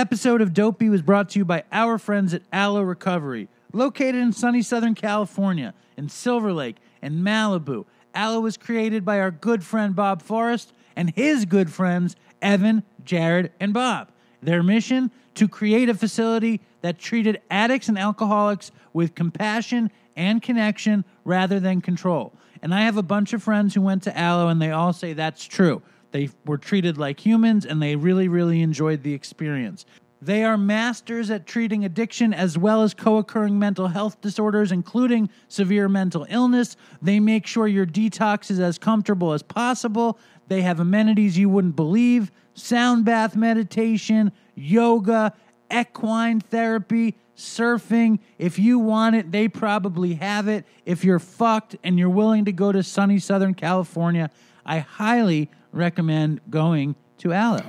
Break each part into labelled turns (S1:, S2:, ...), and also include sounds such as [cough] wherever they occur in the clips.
S1: episode of Dopey was brought to you by our friends at Alo Recovery, located in sunny Southern California, in Silver Lake and Malibu. Alo was created by our good friend Bob Forrest and his good friends Evan, Jared, and Bob. Their mission to create a facility that treated addicts and alcoholics with compassion and connection rather than control. And I have a bunch of friends who went to Alo and they all say that's true. They were treated like humans and they really, really enjoyed the experience. They are masters at treating addiction as well as co occurring mental health disorders, including severe mental illness. They make sure your detox is as comfortable as possible. They have amenities you wouldn't believe sound bath meditation, yoga, equine therapy, surfing. If you want it, they probably have it. If you're fucked and you're willing to go to sunny Southern California, I highly recommend going to Alo.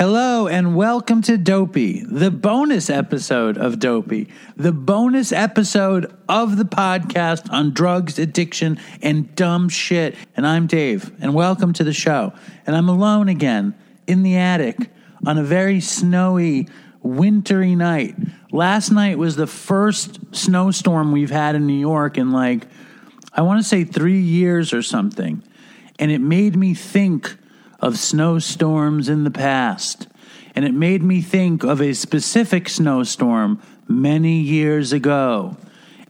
S1: Hello and welcome to Dopey, the bonus episode of Dopey, the bonus episode of the podcast on drugs, addiction, and dumb shit. And I'm Dave, and welcome to the show. And I'm alone again in the attic on a very snowy, wintry night. Last night was the first snowstorm we've had in New York in like, I want to say three years or something. And it made me think of snowstorms in the past. And it made me think of a specific snowstorm many years ago.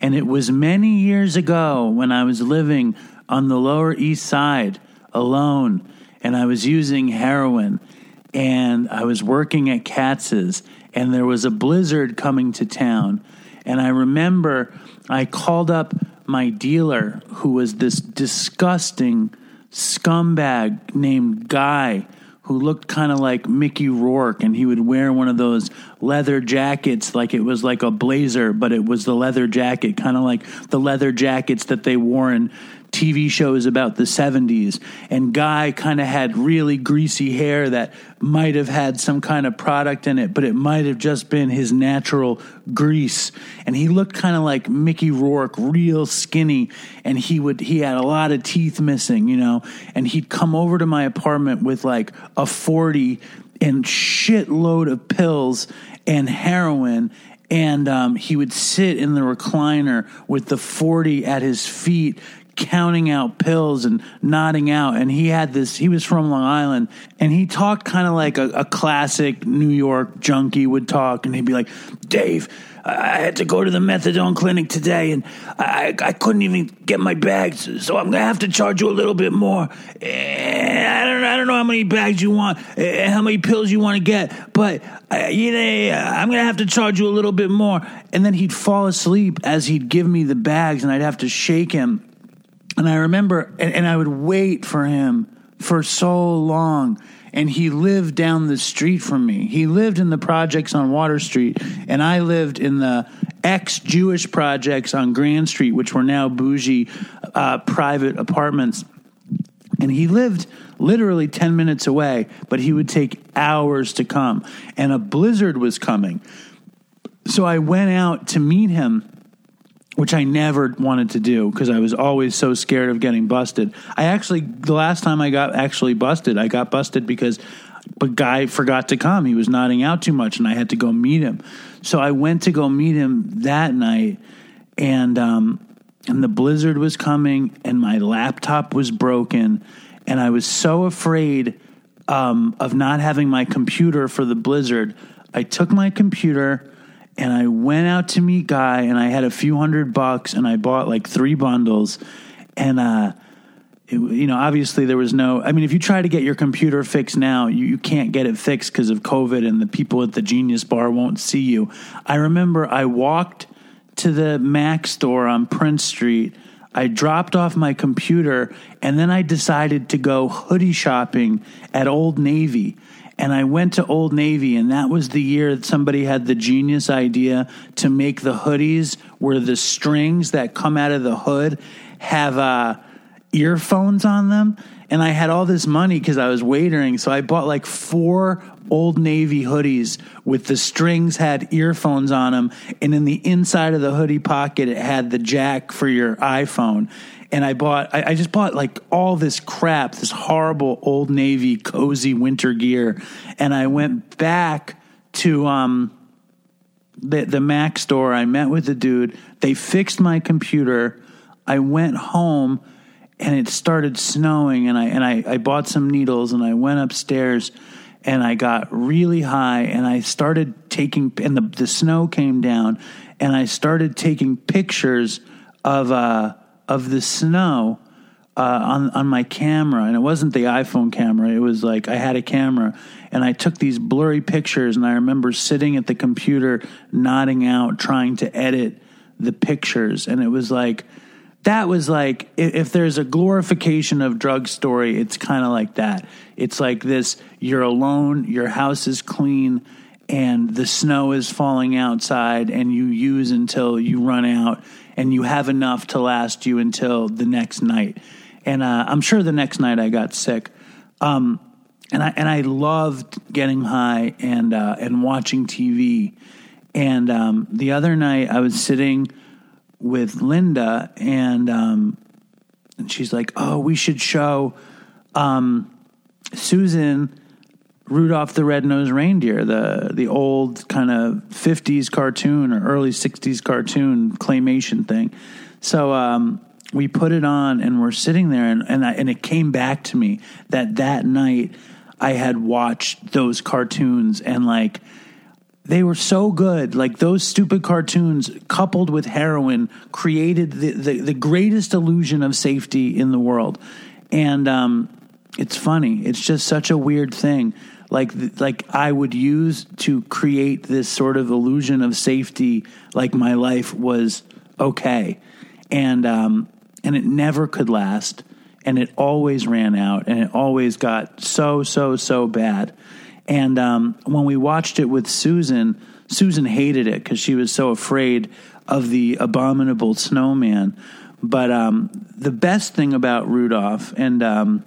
S1: And it was many years ago when I was living on the Lower East Side alone and I was using heroin and I was working at Katz's and there was a blizzard coming to town. And I remember I called up my dealer who was this disgusting scumbag named Guy who looked kind of like Mickey Rourke and he would wear one of those leather jackets like it was like a blazer but it was the leather jacket kind of like the leather jackets that they wore in TV shows about the 70s and Guy kind of had really greasy hair that might have had some kind of product in it but it might have just been his natural grease. And he looked kind of like Mickey Rourke real skinny and he would he had a lot of teeth missing you know? And he'd come over to my apartment with like a 40 and shitload of pills and heroin and um, he would sit in the recliner with the 40 at his feet counting out pills and nodding out and he had this he was from long island and he talked kind of like a, a classic new york junkie would talk and he'd be like dave I had to go to the methadone clinic today, and I, I couldn't even get my bags. So I'm gonna have to charge you a little bit more. And I don't I don't know how many bags you want, and how many pills you want to get, but uh, you know I'm gonna have to charge you a little bit more. And then he'd fall asleep as he'd give me the bags, and I'd have to shake him. And I remember, and, and I would wait for him for so long and he lived down the street from me. He lived in the projects on Water Street, and I lived in the ex Jewish projects on Grand Street, which were now bougie uh, private apartments. And he lived literally 10 minutes away, but he would take hours to come. And a blizzard was coming. So I went out to meet him which I never wanted to do because I was always so scared of getting busted. I actually, the last time I got actually busted, I got busted because a guy forgot to come. He was nodding out too much and I had to go meet him. So I went to go meet him that night and, um, and the blizzard was coming and my laptop was broken and I was so afraid um, of not having my computer for the blizzard. I took my computer and I went out to meet Guy, and I had a few hundred bucks, and I bought like three bundles, and uh, it, you know, obviously there was no. I mean, if you try to get your computer fixed now, you, you can't get it fixed because of COVID, and the people at the Genius Bar won't see you. I remember I walked to the Mac store on Prince Street. I dropped off my computer, and then I decided to go hoodie shopping at Old Navy. And I went to Old Navy, and that was the year that somebody had the genius idea to make the hoodies where the strings that come out of the hood have uh, earphones on them. And I had all this money because I was waitering. So I bought like four Old Navy hoodies with the strings had earphones on them. And in the inside of the hoodie pocket, it had the jack for your iPhone. And I bought, I, I just bought like all this crap, this horrible Old Navy cozy winter gear. And I went back to, um, the, the Mac store. I met with the dude. They fixed my computer. I went home and it started snowing and I and I, I bought some needles and I went upstairs and I got really high and I started taking and the, the snow came down and I started taking pictures of uh of the snow uh, on on my camera. And it wasn't the iPhone camera. It was like I had a camera and I took these blurry pictures. And I remember sitting at the computer nodding out trying to edit the pictures. And it was like that was like if there's a glorification of drug story it's kind of like that. It's like this you're alone your house is clean and the snow is falling outside and you use until you run out and you have enough to last you until the next night and uh, i'm sure the next night i got sick um, and I and I loved getting high and uh, and watching TV. And um, the other night, I was sitting with Linda, and um, and she's like, "Oh, we should show um, Susan Rudolph the Red-Nosed Reindeer, the the old kind of '50s cartoon or early '60s cartoon claymation thing." So um, we put it on, and we're sitting there, and and, I, and it came back to me that that night I had watched those cartoons, and like they were so good. Like those stupid cartoons, coupled with heroin, created the, the, the greatest illusion of safety in the world. And um, it's funny. It's just such a weird thing. Like like I would use to create this sort of illusion of safety. Like my life was okay, and um, and it never could last, and it always ran out, and it always got so so so bad. And um, when we watched it with Susan, Susan hated it because she was so afraid of the abominable snowman. But um, the best thing about Rudolph, and um,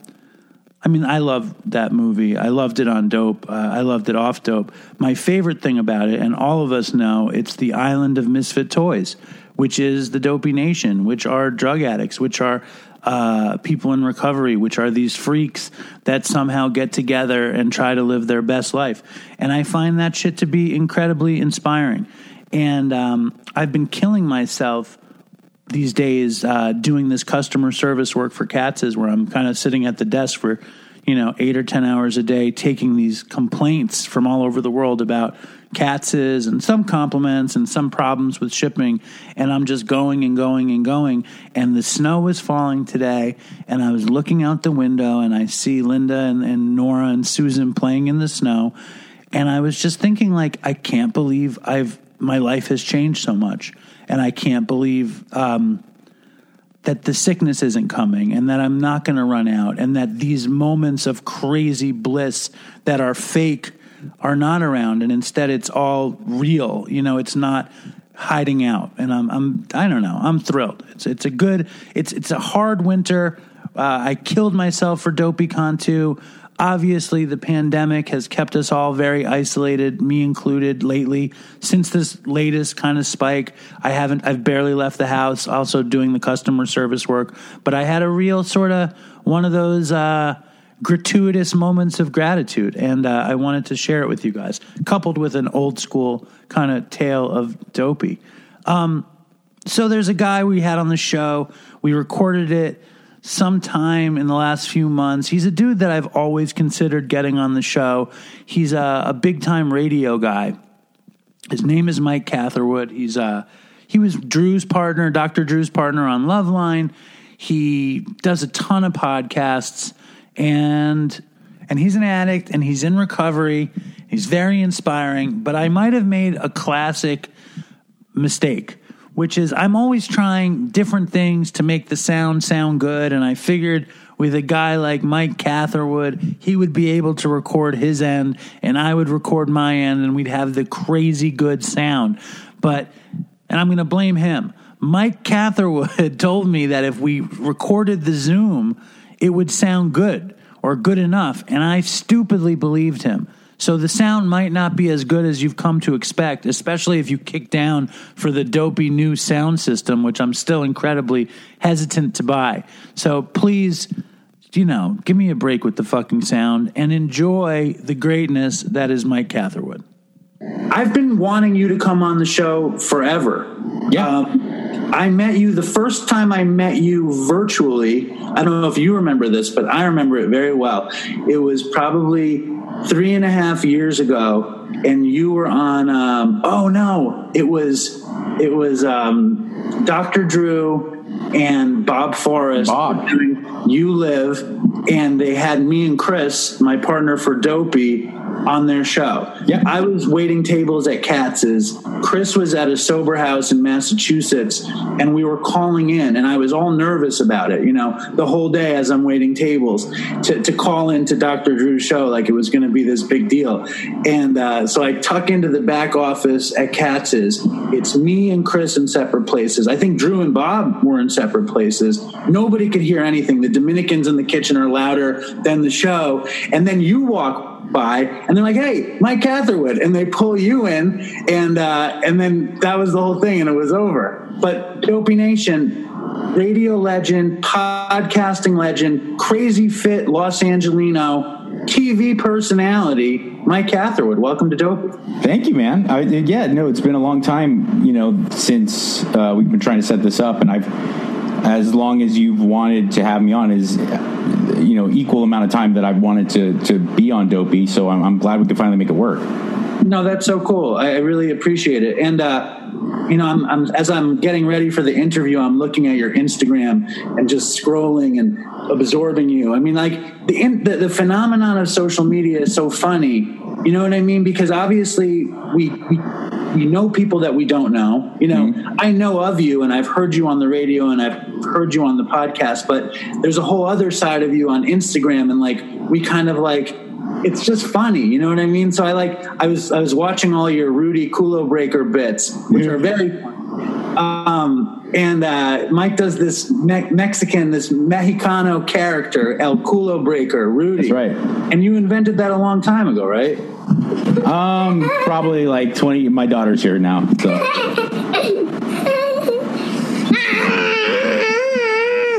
S1: I mean, I love that movie. I loved it on Dope. Uh, I loved it off Dope. My favorite thing about it, and all of us know, it's the island of misfit toys, which is the Dopey Nation, which are drug addicts, which are uh, people in recovery, which are these freaks that somehow get together and try to live their best life. And I find that shit to be incredibly inspiring. And um, I've been killing myself these days uh, doing this customer service work for Katz's, where I'm kind of sitting at the desk for you know eight or ten hours a day, taking these complaints from all over the world about Katz's and some compliments and some problems with shipping. And I'm just going and going and going. And the snow was falling today. And I was looking out the window and I see Linda and, and Nora and Susan playing in the snow. And I was just thinking, like, I can't believe I've my life has changed so much. And I can't believe um, that the sickness isn't coming and that I'm not going to run out and that these moments of crazy bliss that are fake are not around, and instead it's all real. You know, it's not hiding out. And I'm, I'm I don't know. I'm thrilled. It's it's a good. It's it's a hard winter. Uh, I killed myself for DopeyCon 2. Obviously, the pandemic has kept us all very isolated, me included, lately. Since this latest kind of spike, I haven't, I've barely left the house, also doing the customer service work. But I had a real sort of one of those, uh, gratuitous moments of gratitude, and uh, I wanted to share it with you guys, coupled with an old school kind of tale of dopey. Um, so there's a guy we had on the show. We recorded it sometime in the last few months. He's a dude that I've always considered getting on the show. He's a, a big time radio guy. His name is Mike Catherwood. He's uh, he was Drew's partner, Dr. Drew's partner on Loveline He does a ton of podcasts and and he's an addict and he's in recovery. He's very inspiring, but I might have made a classic mistake, which is I'm always trying different things to make the sound sound good and I figured with a guy like Mike Catherwood, he would be able to record his end and I would record my end and we'd have the crazy good sound. But and I'm going to blame him. Mike Catherwood [laughs] told me that if we recorded the Zoom, it would sound good or good enough, and I stupidly believed him. So the sound might not be as good as you've come to expect, especially if you kick down for the dopey new sound system, which I'm still incredibly hesitant to buy. So please, you know, give me a break with the fucking sound and enjoy the greatness that is Mike Catherwood. I've been wanting you to come on the show forever.
S2: Yeah.
S1: Um, I met you the first time I met you virtually. I don't know if you remember this, but I remember it very well. It was probably three and a half years ago, and you were on. Um, oh no, it was it was um, Dr. Drew and Bob Forrest
S2: Bob.
S1: You Live, and they had me and Chris, my partner for Dopey, on their show.
S2: Yeah.
S1: I was waiting tables at Katz's. Chris was at a sober house in Massachusetts, and we were calling in, and I was all nervous about it, you know, the whole day as I'm waiting tables to, to call into Dr. Drew's show like it was going to be this big deal. And uh, so I tuck into the back office at Katz's. It's me and Chris in separate places. I think Drew and Bob were in separate places. Nobody could hear anything. The Dominicans in the kitchen are louder than the show. And then you walk by and they're like, "Hey, Mike Catherwood," and they pull you in, and uh, and then that was the whole thing, and it was over. But Dopey Nation, radio legend, podcasting legend, crazy fit Los Angelino, TV personality, Mike Catherwood. Welcome to Dopey.
S2: Thank you, man. I, yeah, no, it's been a long time, you know, since uh, we've been trying to set this up, and I've, as long as you've wanted to have me on, is you know equal amount of time that I've wanted to to be on Dopey. So I'm, I'm glad we could finally make it work.
S1: No, that's so cool. I, I really appreciate it. And uh, you know, I'm, I'm as I'm getting ready for the interview, I'm looking at your Instagram and just scrolling and absorbing you. I mean, like the in, the, the phenomenon of social media is so funny. You know what I mean? Because obviously we we, we know people that we don't know. You know, I know of you and I've heard you on the radio and I've heard you on the podcast, but there's a whole other side of you on Instagram and like we kind of like it's just funny, you know what I mean? So I like I was I was watching all your Rudy Culo Breaker bits, which are very. Um, and uh, Mike does this Me- Mexican, this Mexicano character, El Culo Breaker, Rudy.
S2: That's right.
S1: And you invented that a long time ago, right?
S2: Um, probably like 20. My daughter's here now, so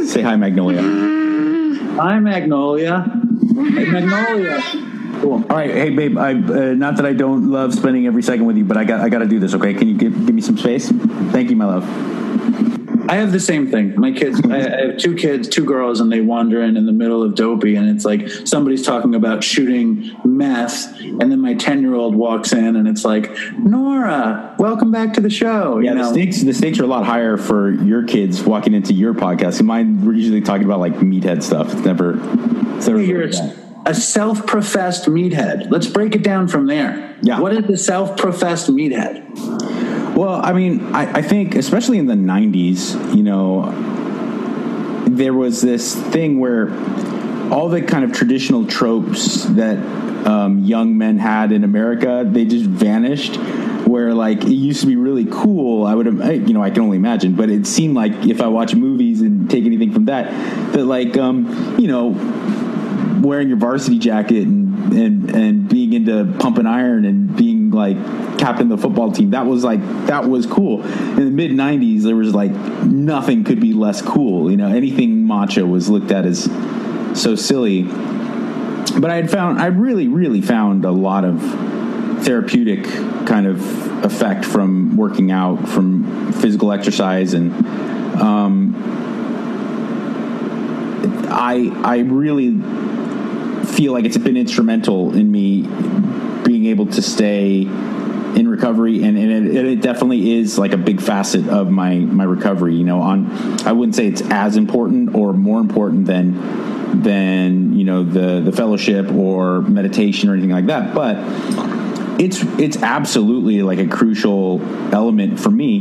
S2: say hi, Magnolia.
S1: Hi, Magnolia. Hey, Magnolia. Cool.
S2: All right, hey babe. I uh, not that I don't love spending every second with you, but I got I got to do this. Okay, can you give, give me some space? Thank you, my love.
S1: I have the same thing. My kids, I I have two kids, two girls, and they wander in in the middle of Dopey, and it's like somebody's talking about shooting meth, and then my ten year old walks in, and it's like, Nora, welcome back to the show.
S2: Yeah,
S1: you
S2: the stakes the stakes are a lot higher for your kids walking into your podcast. Mine, we're usually talking about like meathead stuff. It's never. It's never that.
S1: A self professed meathead. Let's break it down from there.
S2: Yeah.
S1: What is the self professed meathead?
S2: Well, I mean, I, I think especially in the '90s, you know, there was this thing where all the kind of traditional tropes that um, young men had in America they just vanished. Where like it used to be really cool, I would have, you know, I can only imagine, but it seemed like if I watch movies and take anything from that, that like, um, you know, wearing your varsity jacket and, and and being into pumping iron and being like captain of the football team that was like that was cool. In the mid 90s there was like nothing could be less cool you know? Anything macho was looked at as so silly. But i had found i really really found a lot of therapeutic kind of effect from working out from physical exercise and um, I I really feel like it's been instrumental in me being able to stay in recovery, and, and it, it definitely is like a big facet of my my recovery. You know, on I wouldn't say it's as important or more important than than you know the the fellowship or meditation or anything like that, but it's it's absolutely like a crucial element for me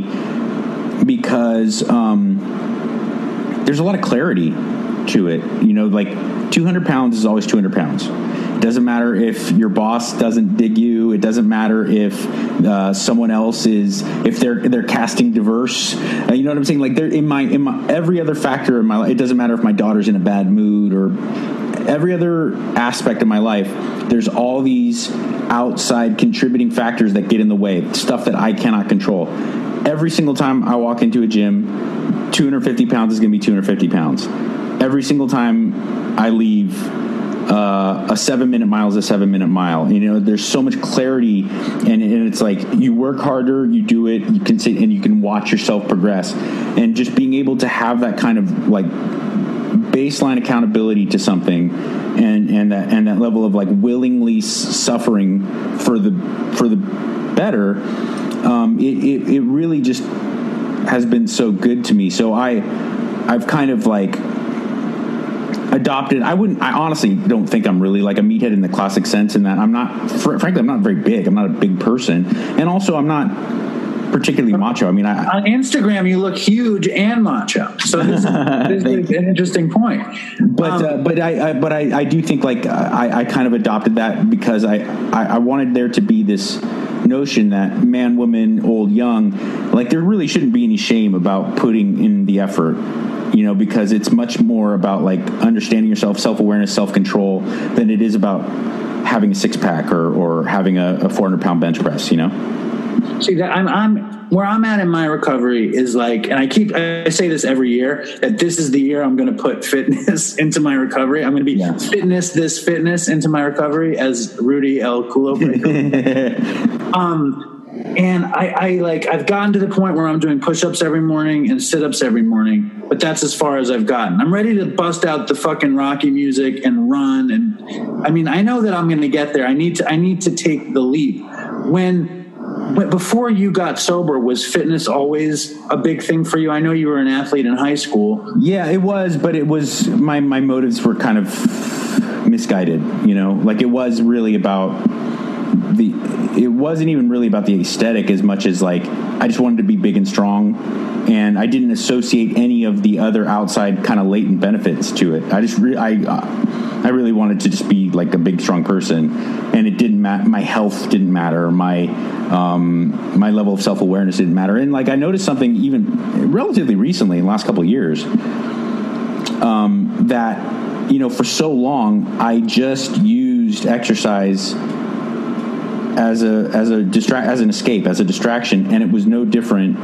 S2: because um, there's a lot of clarity to it. You know, like 200 pounds is always 200 pounds. It doesn't matter if your boss doesn't dig you. It doesn't matter if uh, someone else is if they're they're casting diverse. Uh, you know what I'm saying? Like, they're in my in my every other factor in my life. It doesn't matter if my daughter's in a bad mood or every other aspect of my life. There's all these outside contributing factors that get in the way, stuff that I cannot control. Every single time I walk into a gym, 250 pounds is going to be 250 pounds. Every single time I leave, uh, a seven minute mile is a seven minute mile. You know, there's so much clarity, and, and it's like you work harder, you do it, you can sit and you can watch yourself progress, and just being able to have that kind of like baseline accountability to something and and that and that level of like willingly suffering for the for the better um, it, it, it really just has been so good to me so i i've kind of like adopted i wouldn't i honestly don't think i'm really like a meathead in the classic sense in that i'm not fr- frankly i'm not very big. I'm not a big person. And also i'm not particularly macho. I mean i
S3: On Instagram, you look huge and macho. So this is, [laughs] this is an interesting point.
S2: but
S3: Um,
S2: uh, but I, I but I, I do think like I, I kind of adopted that because I, I I wanted there to be this notion that man woman old young like there really shouldn't be any shame about putting in the effort you know because it's much more about like understanding yourself self-awareness self-control than it is about having a six-pack or, or having a, a 400 pound bench press you know
S3: See that I'm I'm where I'm at in my recovery is like, and I keep I say this every year that this is the year I'm going to put fitness [laughs] into my recovery. I'm going to be
S2: Yeah.
S3: fitness this fitness into my recovery as Rudy El Culo [laughs] um, and I, I like I've gotten to the point where I'm doing push-ups every morning and sit-ups every morning, but that's as far as I've gotten. I'm ready to bust out the fucking Rocky music and run. And I mean, I know that I'm going to get there. I need to I need to take the leap. When when, before you got sober, was fitness always a big thing for you? I know you were an athlete in high school.
S2: Yeah, it was, but it was my my motives were kind of misguided. You know, like it was really about the. It wasn't even really about the aesthetic as much as like I just wanted to be big and strong, and I didn't associate any of the other outside kind of latent benefits to it. I just re- I. Uh, I really wanted to just be like a big, strong person, and it didn't matter. My health didn't matter. My um, my level of self awareness didn't matter. And like I noticed something even relatively recently, in the last couple of years, um, that you know for so long I just used exercise as a as a distract as an escape as a distraction, and it was no different.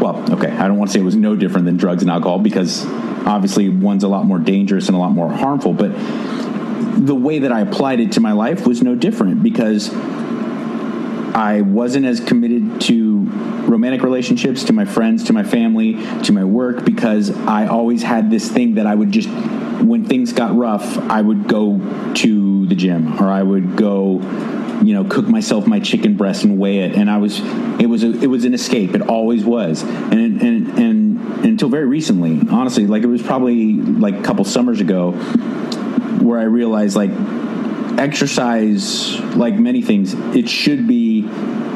S2: Well, okay, I don't want to say it was no different than drugs and alcohol because obviously one's a lot more dangerous and a lot more harmful, but the way that I applied it to my life was no different because I wasn't as committed to romantic relationships, to my friends, to my family, to my work because I always had this thing that I would just when things got rough, I would go to the gym or I would go you know cook myself my chicken breast and weigh it. And I was it was a, it was an escape. It always was. And and and, and until very recently honestly like it was probably like a couple summers ago where I realized like exercise, like many things, it should be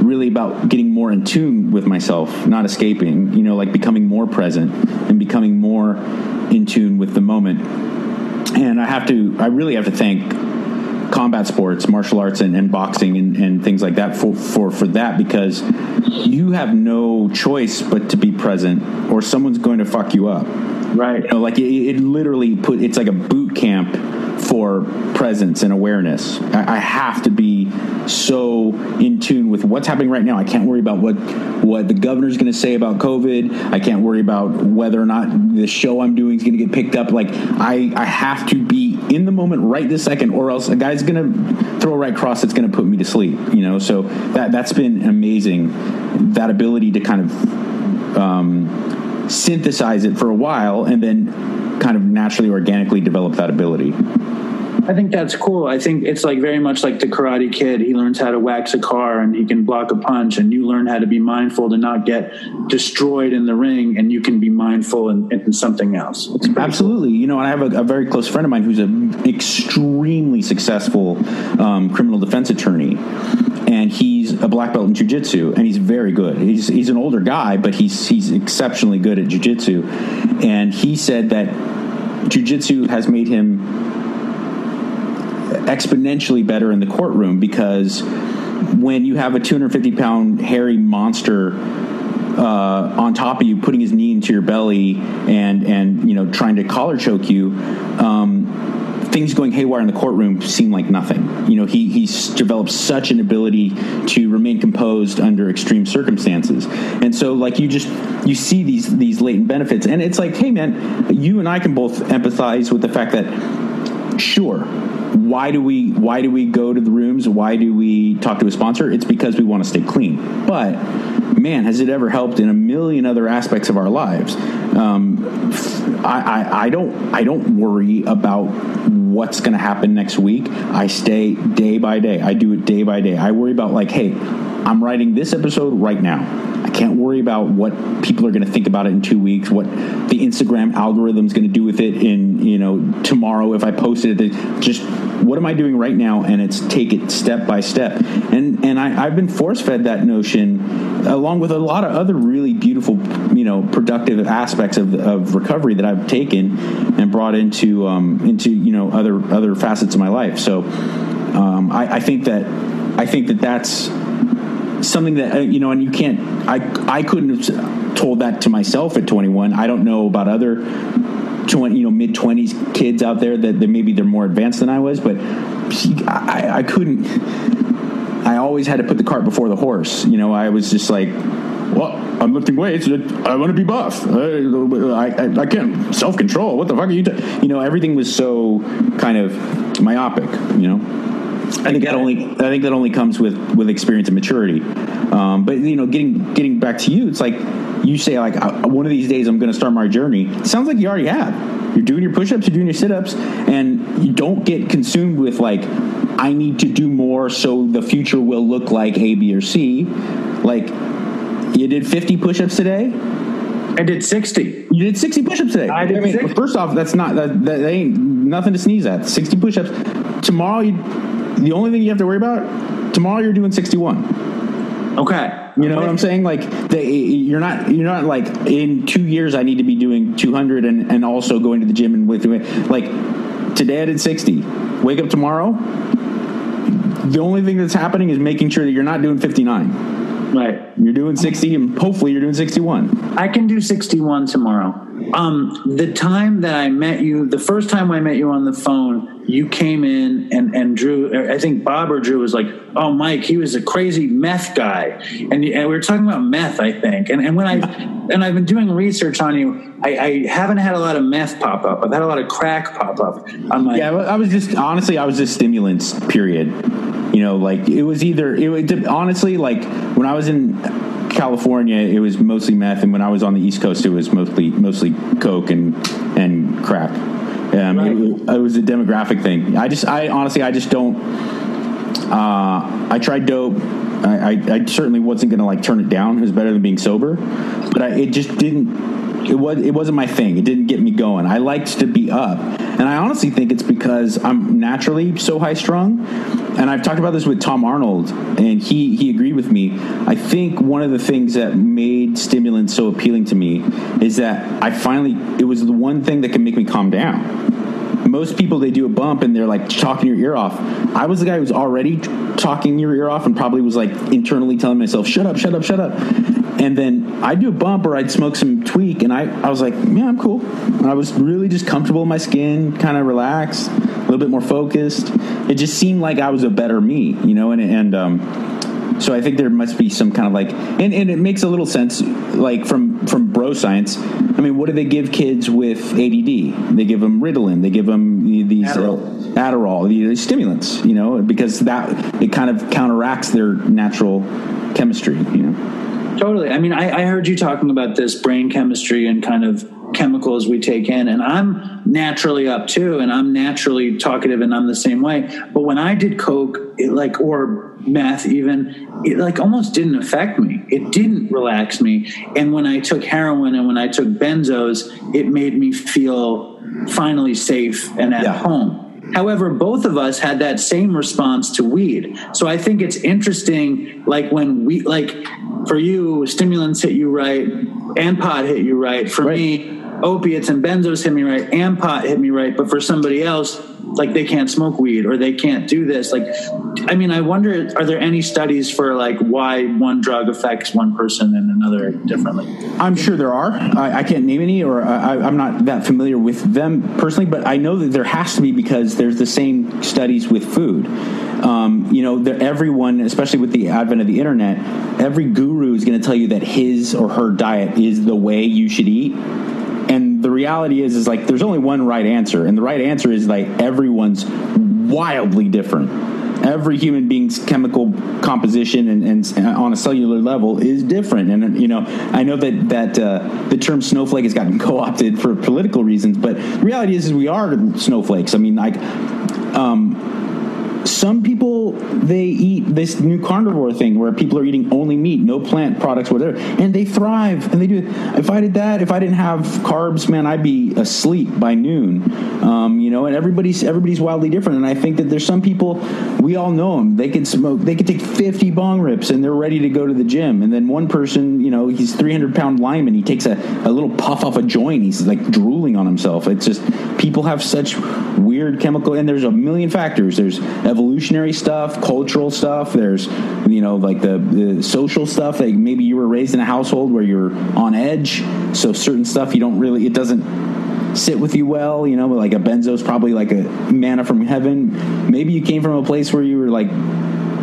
S2: really about getting more in tune with myself, not escaping, you know, like becoming more present and becoming more in tune with the moment. And I have to, I really have to thank combat sports, martial arts, and, and boxing and, and things like that for, for, for that because you have no choice but to be present or someone's going to fuck you up.
S3: Right.
S2: You know, like it, it literally put it's like a boot camp for presence and awareness. I, I have to be so in tune with what's happening right now. I can't worry about what what the governor's going to say about COVID. I can't worry about whether or not the show I'm doing is going to get picked up. Like I I have to be in the moment right this second, or else a guy's to throw a right cross that's to put me to sleep. You know, so that that's been amazing. That ability to kind of. Um, synthesize it for a while and then kind of naturally organically develop that ability
S3: I think that's cool. I think it's like very much like the Karate Kid. He learns how to wax a car and he can block a punch, and you learn how to be mindful to not get destroyed in the ring, and you can be mindful in, in something else.
S2: Absolutely. You know, I have a, a very close friend of mine who's an extremely successful um, criminal defense attorney. And he's a black belt in jujitsu, and he's very good. He's he's an older guy, but he's he's exceptionally good at jujitsu. And he said that jujitsu has made him exponentially better in the courtroom because when you have a 250 pound hairy monster uh, on top of you, putting his knee into your belly and and you know trying to collar choke you. Um, Things going haywire in the courtroom seem like nothing. You know, he he's developed such an ability to remain composed under extreme circumstances, and so like you just you see these these latent benefits, and it's like, hey man, you and I can both empathize with the fact that sure. Why do we why do we go to the rooms? Why do we talk to a sponsor? It's because we want to stay clean. But man has it ever helped in a million other aspects of our lives. Um, I, I, I don't I don't worry about what's going to happen next week. I stay day by day. I do it day by day. I worry about like hey I'm writing this episode right now I can't worry about what people are going to think about it in two weeks, what the Instagram algorithm is going to do with it in you know tomorrow if I post it. Just what am I doing right now? And it's take it step by step. And and I, I've been force fed that notion along with a lot of other really beautiful you know productive aspects of, of recovery that I've taken and brought into um, into you know other other facets of my life. So um, I, I think that I think that that's something that uh, you know and you can't i i couldn't have told that to myself at 21 i don't know about other 20 you know mid 20s kids out there that, that maybe they're more advanced than i was but I, I couldn't i always had to put the cart before the horse you know i was just like well, I'm lifting weights. I want to be buff. I, I, I can't self control. What the fuck are you? Ta-? You know, everything was so kind of myopic. You know. I think that only I think that only comes with with experience and maturity. Um, but you know, getting getting back to you, it's like you say like uh, one of these days I'm going to start my journey. It sounds like you already have. You're doing your push-ups, you're doing your sit-ups, and you don't get consumed with like I need to do more so the future will look like A, B, or C. Like you did 50 push-ups today.
S3: I did 60.
S2: You did 60 push-ups today.
S3: I did
S2: mean,
S3: 60.
S2: first off, that's not that, that ain't nothing to sneeze at. 60 push-ups. Tomorrow, you, the only thing you have to worry about tomorrow, you're doing 61.
S3: Okay.
S2: You know what I'm saying? Like they, you're not you're not like in two years I need to be doing 200 and, and also going to the gym and with like today I did 60. Wake up tomorrow. The only thing that's happening is making sure that you're not doing 59.
S3: Right.
S2: You're doing 60 and hopefully you're doing 61.
S3: I can do 61 tomorrow. Um, the time that I met you, the first time I met you on the phone, you came in and, and Drew, I think Bob or Drew was like, oh, Mike, he was a crazy meth guy. And, and we were talking about meth, I think. And, and when I, and I've been doing research on you, I, I haven't had a lot of meth pop up. I've had a lot of crack pop up. I'm like,
S2: Yeah, I was just honestly, I was just stimulants. Period. You know, like it was either it was honestly like when I was in California, it was mostly meth, and when I was on the East Coast, it was mostly mostly coke and and crack. Um,
S3: Right.
S2: it, it was a demographic thing. I just, I honestly, I just don't. Uh, I tried dope. I, I, I certainly wasn't going to like turn it down. It was better than being sober, but I, it just didn't. It was. It wasn't my thing. It didn't get me going. I liked to be up, and I honestly think it's because I'm naturally so high strung. And I've talked about this with Tom Arnold, and he he agreed with me. I think one of the things that made stimulants so appealing to me is that I finally it was the one thing that can make me calm down most people they do a bump and they're like talking your ear off. I was the guy who was already talking your ear off and probably was like internally telling myself, "Shut up, shut up, shut up." And then I'd do a bump or I'd smoke some tweak, and I, I was like, "Yeah, I'm cool." I was really just comfortable in my skin, kind of relaxed, little bit more focused. It just seemed like I was a better me, you know. And and um, so I think there must be some kind of like, and, and it makes a little sense, like from from bro science. I mean, what do they give kids with ADD? They give them Ritalin. They give them these
S3: Adderall.
S2: Uh, Adderall, these stimulants. You know, because that it kind of counteracts their natural chemistry. You know,
S3: Totally. I mean, I, I heard you talking about this brain chemistry and kind of
S1: chemicals we take in and i'm naturally up too and i'm naturally talkative and i'm the same way but when i did coke it like or meth even it like almost didn't affect me it didn't relax me and when i took heroin and when i took benzos it made me feel finally safe and at
S2: Yeah.
S1: home However, both of us had that same response to weed. So I think it's interesting, like when we, like for you, stimulants hit you right and pot hit you right. For
S2: Right.
S1: me, opiates and benzos hit me right and pot hit me right. But for somebody else, like they can't smoke weed or they can't do this. Like, I mean, I wonder, are there any studies for like why one drug affects one person and another differently?
S2: I'm sure there are. I, I can't name any, or I, I'm not that familiar with them personally, but I know that there has to be because there's the same studies with food. Um, you know, everyone, especially with the advent of the internet, every guru is going to tell you that his or her diet is the way you should eat. The reality is, is like there's only one right answer, and the right answer is like everyone's wildly different. Every human being's chemical composition and, and on a cellular level is different. And you know, I know that that uh, the term snowflake has gotten [laughs] co-opted for political reasons, but the reality is, is we are snowflakes. I mean, like. Um, some people they eat this new carnivore thing where people are eating only meat, no plant products, whatever, and they thrive and they do. If I did that, if I didn't have carbs, man, I'd be asleep by noon. Um, you know, and everybody's everybody's wildly different. And I think that there's some people we all know them. They can smoke, they can take 50 bong rips and they're ready to go to the gym. And then one person, you know, he's 300 pound lineman, he takes a, a little puff off a joint, he's like drooling on himself. It's just people have such weird chemical, and there's a million factors. There's evolutionary stuff, cultural stuff. There's you know like the, the social stuff. Like maybe you were raised in a household where you're on edge, so certain stuff you don't really it doesn't sit with you well. You know, like a benzo's probably like a manna from heaven. Maybe you came from a place where you were like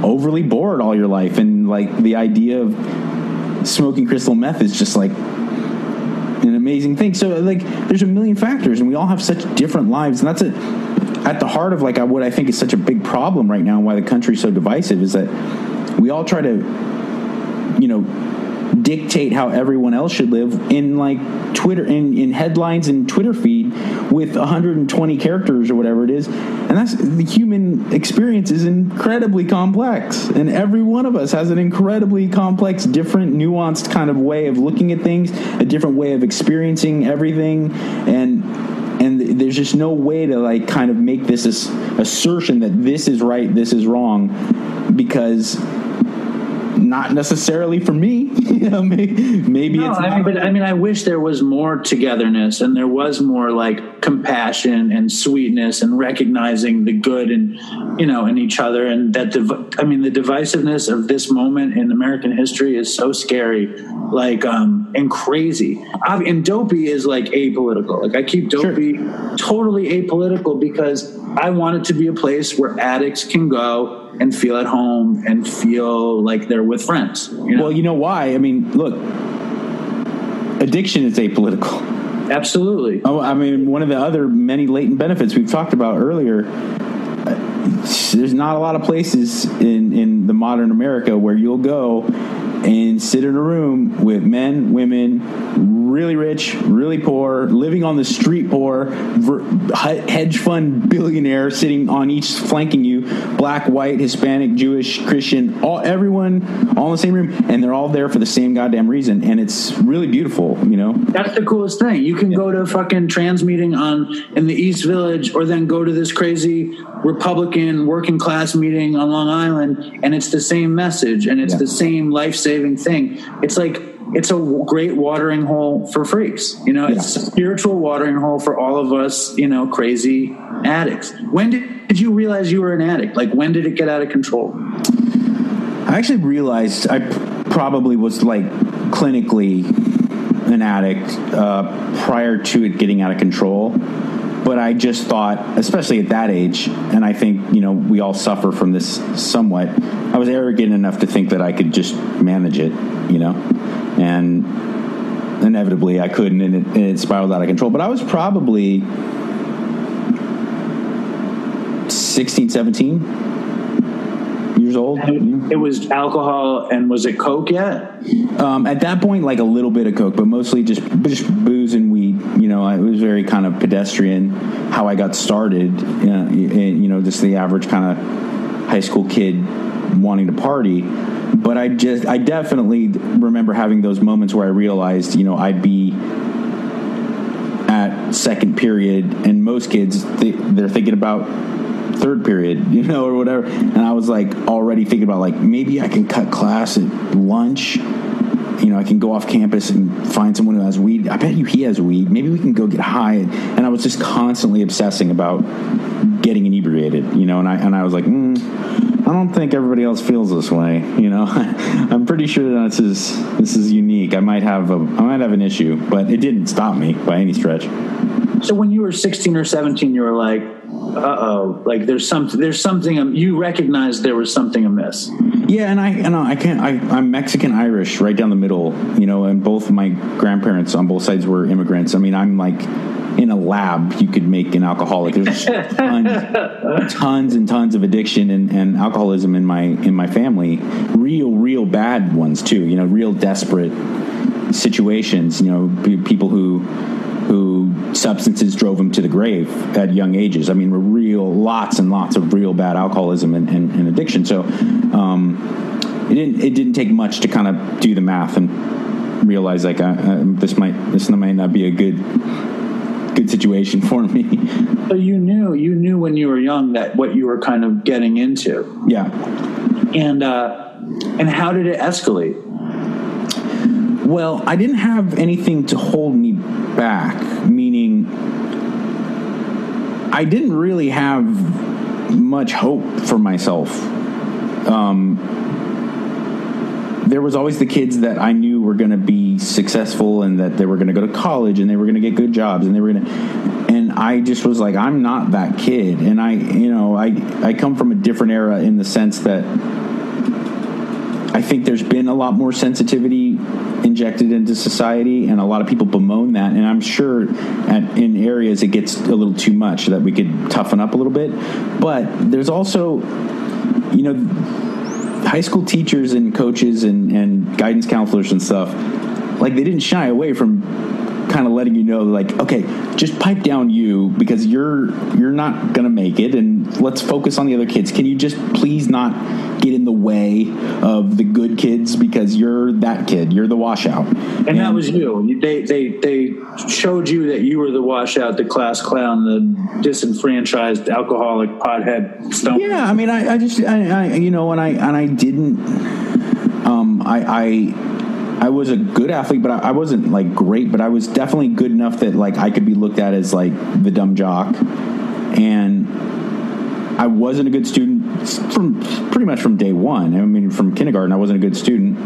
S2: overly bored all your life, and like the idea of smoking crystal meth is just like an amazing thing. So like, there's a million factors, and we all have such different lives, and that's a, at the heart of like what I think is such a big problem right now, and why the country's so divisive is that we all try to, you know, dictate how everyone else should live in like Twitter in, in headlines and Twitter feed with 120 characters or whatever it is. And that's the human experience is incredibly complex. And every one of us has an incredibly complex, different, nuanced kind of way of looking at things, a different way of experiencing everything. And and there's just no way to like kind of make this ass- assertion that this is right, this is wrong, because not necessarily for me. [laughs] you know, maybe, maybe
S1: No,
S2: it's
S1: I mean, but I mean, I wish there was more togetherness and there was more like compassion and sweetness and recognizing the good and you know in each other. And that, div- I mean, the divisiveness of this moment in American history is so scary, like um and crazy. I, and dopey is like apolitical. Like I keep
S2: Sure.
S1: dopey totally apolitical because I want it to be a place where addicts can go and feel at home and feel like they're with friends. You know?
S2: well, you know why? I mean, look, addiction is apolitical.
S1: absolutely.
S2: Oh, I mean, one of the other many latent benefits we've talked about earlier. There's not a lot of places in in the modern America where you'll go and sit in a room with men, women, really rich, really poor, living on the street poor, hedge fund billionaire sitting on each flanking you, black, white, Hispanic, Jewish, Christian, all everyone all in the same room, and they're all there for the same goddamn reason, and it's really beautiful, you know.
S1: That's the coolest thing. You can go to a fucking trans meeting on in the East Village, or then go to this crazy Republican working class meeting on Long Island, and it's the same message, and it's
S2: Yeah.
S1: the same life saving thing. It's like it's a great watering hole for freaks. You know, it's a spiritual watering hole for all of us. You know, crazy addicts. When did, did you realize you were an addict? Like, when did it get out of control?
S2: I actually realized I probably was like clinically an addict uh, prior to it getting out of control. But I just thought, especially at that age, and I think you know we all suffer from this somewhat. I was arrogant enough to think that I could just manage it, you know, and inevitably I couldn't, and it, and it spiraled out of control. But I was probably 16, 17 years old.
S1: It was alcohol, and was it coke yet?
S2: Um, at that point, like a little bit of coke, but mostly just just booze and weed. You know, it was very kind of pedestrian how I got started. Uh, you know, just the average kind of high school kid wanting to party. But I just, I definitely remember having those moments where I realized, you know, I'd be at second period, and most kids they, they're thinking about third period, [laughs] you know, or whatever. And I was like already thinking about like maybe I can cut class at lunch. You know, I can go off campus and find someone who has weed. I bet you he has weed. Maybe we can go get high. And I was just constantly obsessing about getting inebriated. You know, and I and I was like, mm, I don't think everybody else feels this way. You know, [laughs] I'm pretty sure that this is this is unique. I might have a I might have an issue, but it didn't stop me by any stretch.
S3: So when you were 16 or 17, you were like, "Uh oh, like there's something. There's something. Um, you recognize there was something amiss."
S2: Yeah, and I and I can't. I, I'm Mexican Irish, right down the middle. You know, and both my grandparents on both sides were immigrants. I mean, I'm like in a lab. You could make an alcoholic. There's tons, [laughs] tons and tons of addiction and, and alcoholism in my in my family. Real, real bad ones too. You know, real desperate situations. You know, pe- people who who substances drove him to the grave at young ages. I mean, real lots and lots of real bad alcoholism and, and, and addiction. So um, it didn't it didn't take much to kind of do the math and realize like uh, uh, this might this might not be a good good situation [laughs] for me.
S3: So you knew you knew when you were young that what you were kind of getting into,
S2: yeah.
S3: and uh, and how did it escalate?
S2: Well, I didn't have anything to hold me back, meaning I didn't really have much hope for myself. Um, there was always the kids that I knew were going to be successful and that they were going to go to college and they were going to get good jobs and they were going to and I just was like I'm not that kid and I you know I I come from a different era in the sense that I think there's been a lot more sensitivity injected into society, and a lot of people bemoan that. And I'm sure at, in areas it gets a little too much that we could toughen up a little bit. But there's also, you know, high school teachers and coaches and, and guidance counselors and stuff, like they didn't shy away from kind of letting you know like okay just pipe down you because you're you're not gonna make it and let's focus on the other kids can you just please not get in the way of the good kids because you're that kid you're the washout
S3: And that was you. They they they showed you that you were the washout, the class clown, the disenfranchised alcoholic pothead stone.
S2: Yeah, I mean, I, I just, I, I, you know, and I and I didn't, um, I, I, I was a good athlete, but I wasn't like great, but I was definitely good enough that like I could be looked at as like the dumb jock, and I wasn't a good student from pretty much from day one. I mean, from kindergarten, I wasn't a good student.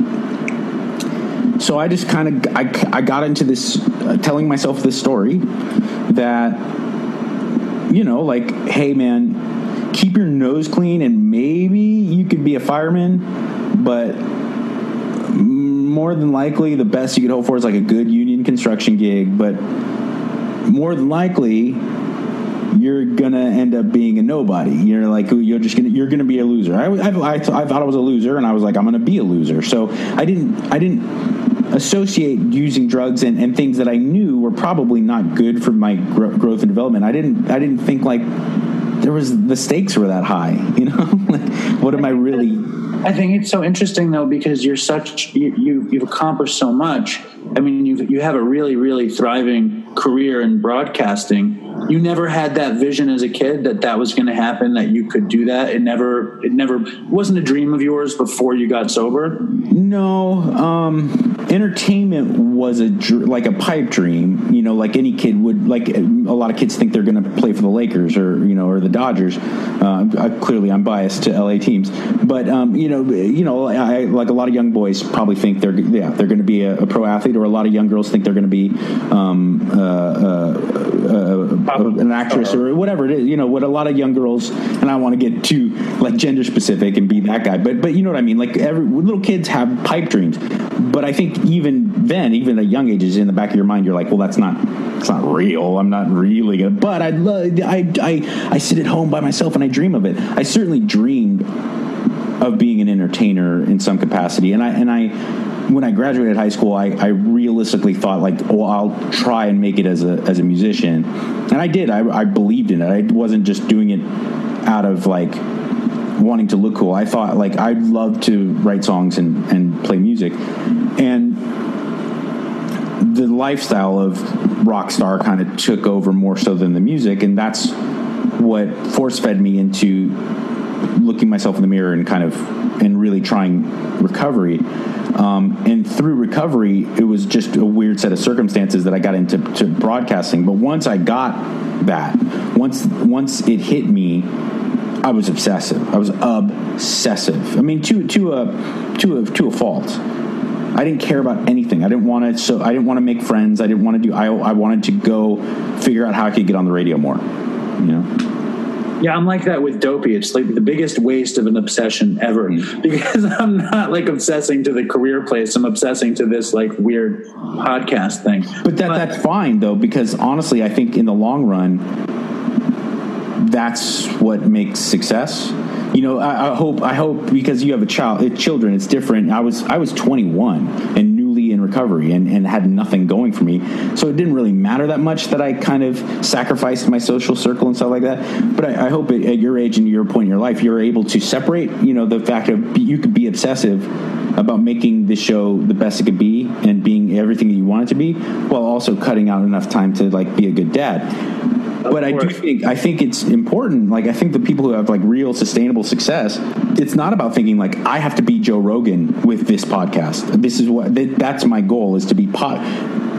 S2: So I just kind of I, I got into this uh, telling myself this story that you know like hey man keep your nose clean and maybe you could be a fireman but more than likely the best you could hope for is like a good union construction gig but more than likely you're gonna end up being a nobody. You're like you're just gonna you're gonna be a loser. I, I, I, thought I was a loser, and I was like I'm gonna be a loser. So I didn't I didn't associate using drugs and, and things that I knew were probably not good for my gro- growth and development. I didn't I didn't think like there was the stakes were that high. [laughs] You know, [laughs] like, what am I really?
S3: I think it's so interesting though because you're such you, you you've accomplished so much. I mean, you you have a really really thriving career in broadcasting. You never had that vision as a kid that that was going to happen. That you could do that. It never it never wasn't a dream of yours before you got sober.
S2: No, um, entertainment was a dr- like a pipe dream. You know, like any kid would. Like a lot of kids think they're going to play for the Lakers or you know or the Dodgers. Uh, I, clearly, I'm biased to LA teams, but um, you know, you know, I, like a lot of young boys probably think they're yeah they're going to be a, a pro athlete, or a lot of young girls think they're going to be um, uh, uh, uh, an actress or whatever it is. You know, what a lot of young girls, and I want to get too like gender specific and be that guy, but but you know what I mean. Like every little kids have pipe dreams, but I think even then, even at young ages, in the back of your mind, you're like, well, that's not it's not real. I'm not really gonna. But I love I I I sit at home by myself and I dream of it. I certainly dreamed of being an entertainer in some capacity, and I and I when I graduated high school, I, I realistically thought like, oh, I'll try and make it as a as a musician, and I did. I, I believed in it. I wasn't just doing it out of like wanting to look cool. I thought like I'd love to write songs and and play music, and the lifestyle of rock star kind of took over more so than the music, and that's what force fed me into looking myself in the mirror and kind of and really trying recovery. Um, and through recovery, it was just a weird set of circumstances that I got into to broadcasting. But once I got that, once once it hit me, I was obsessive. I was obsessive. I mean, to to a to a to a fault. I didn't care about anything. I didn't want to. So I didn't want to make friends. I didn't want to do. I I wanted to go figure out how I could get on the radio more. You know.
S1: Yeah, I'm like that with Dopey. It's like the biggest waste of an obsession ever
S2: Mm.
S1: because [laughs] I'm not like obsessing to the career place. I'm obsessing to this like weird podcast thing.
S2: But that that's fine though, because honestly, I think in the long run, that's what makes success. You know, I, I hope I hope because you have a child, it, children, it's different. I was I was 21 and recovery and, and had nothing going for me, so it didn't really matter that much that I kind of sacrificed my social circle and stuff like that. But I, I hope at, at your age and your point in your life, you're able to separate. You know, the fact of you could be obsessive about making the show the best it could be and being everything that you want it to be, while also cutting out enough time to like be a good dad. But I do think I think it's important. Like I think the people who have like real sustainable success, it's not about thinking like I have to be Joe Rogan with this podcast. This is what that, that's my goal is to be pot.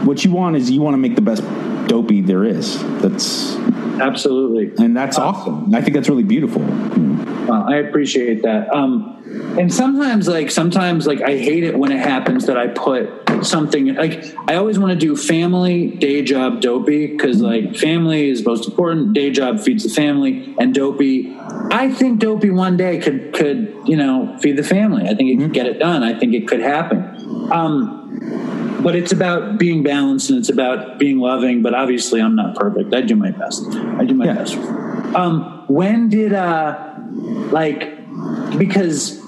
S2: What you want is you want to make the best dopey there is. That's
S1: Absolutely.
S2: and that's awesome. I think that's really beautiful.
S1: Well, I appreciate that. Um, and sometimes, like, sometimes, like, I hate it when it happens that I put something like I always want to do family, day job, dopey, because like family is most important. Day job feeds the family, and dopey. I think dopey one day could could you know feed the family. I think it could get it done. I think it could happen. Um, but it's about being balanced and it's about being loving. But obviously, I'm not perfect. I do my best. I do my
S2: Yeah.
S1: best. Um, when did uh, like because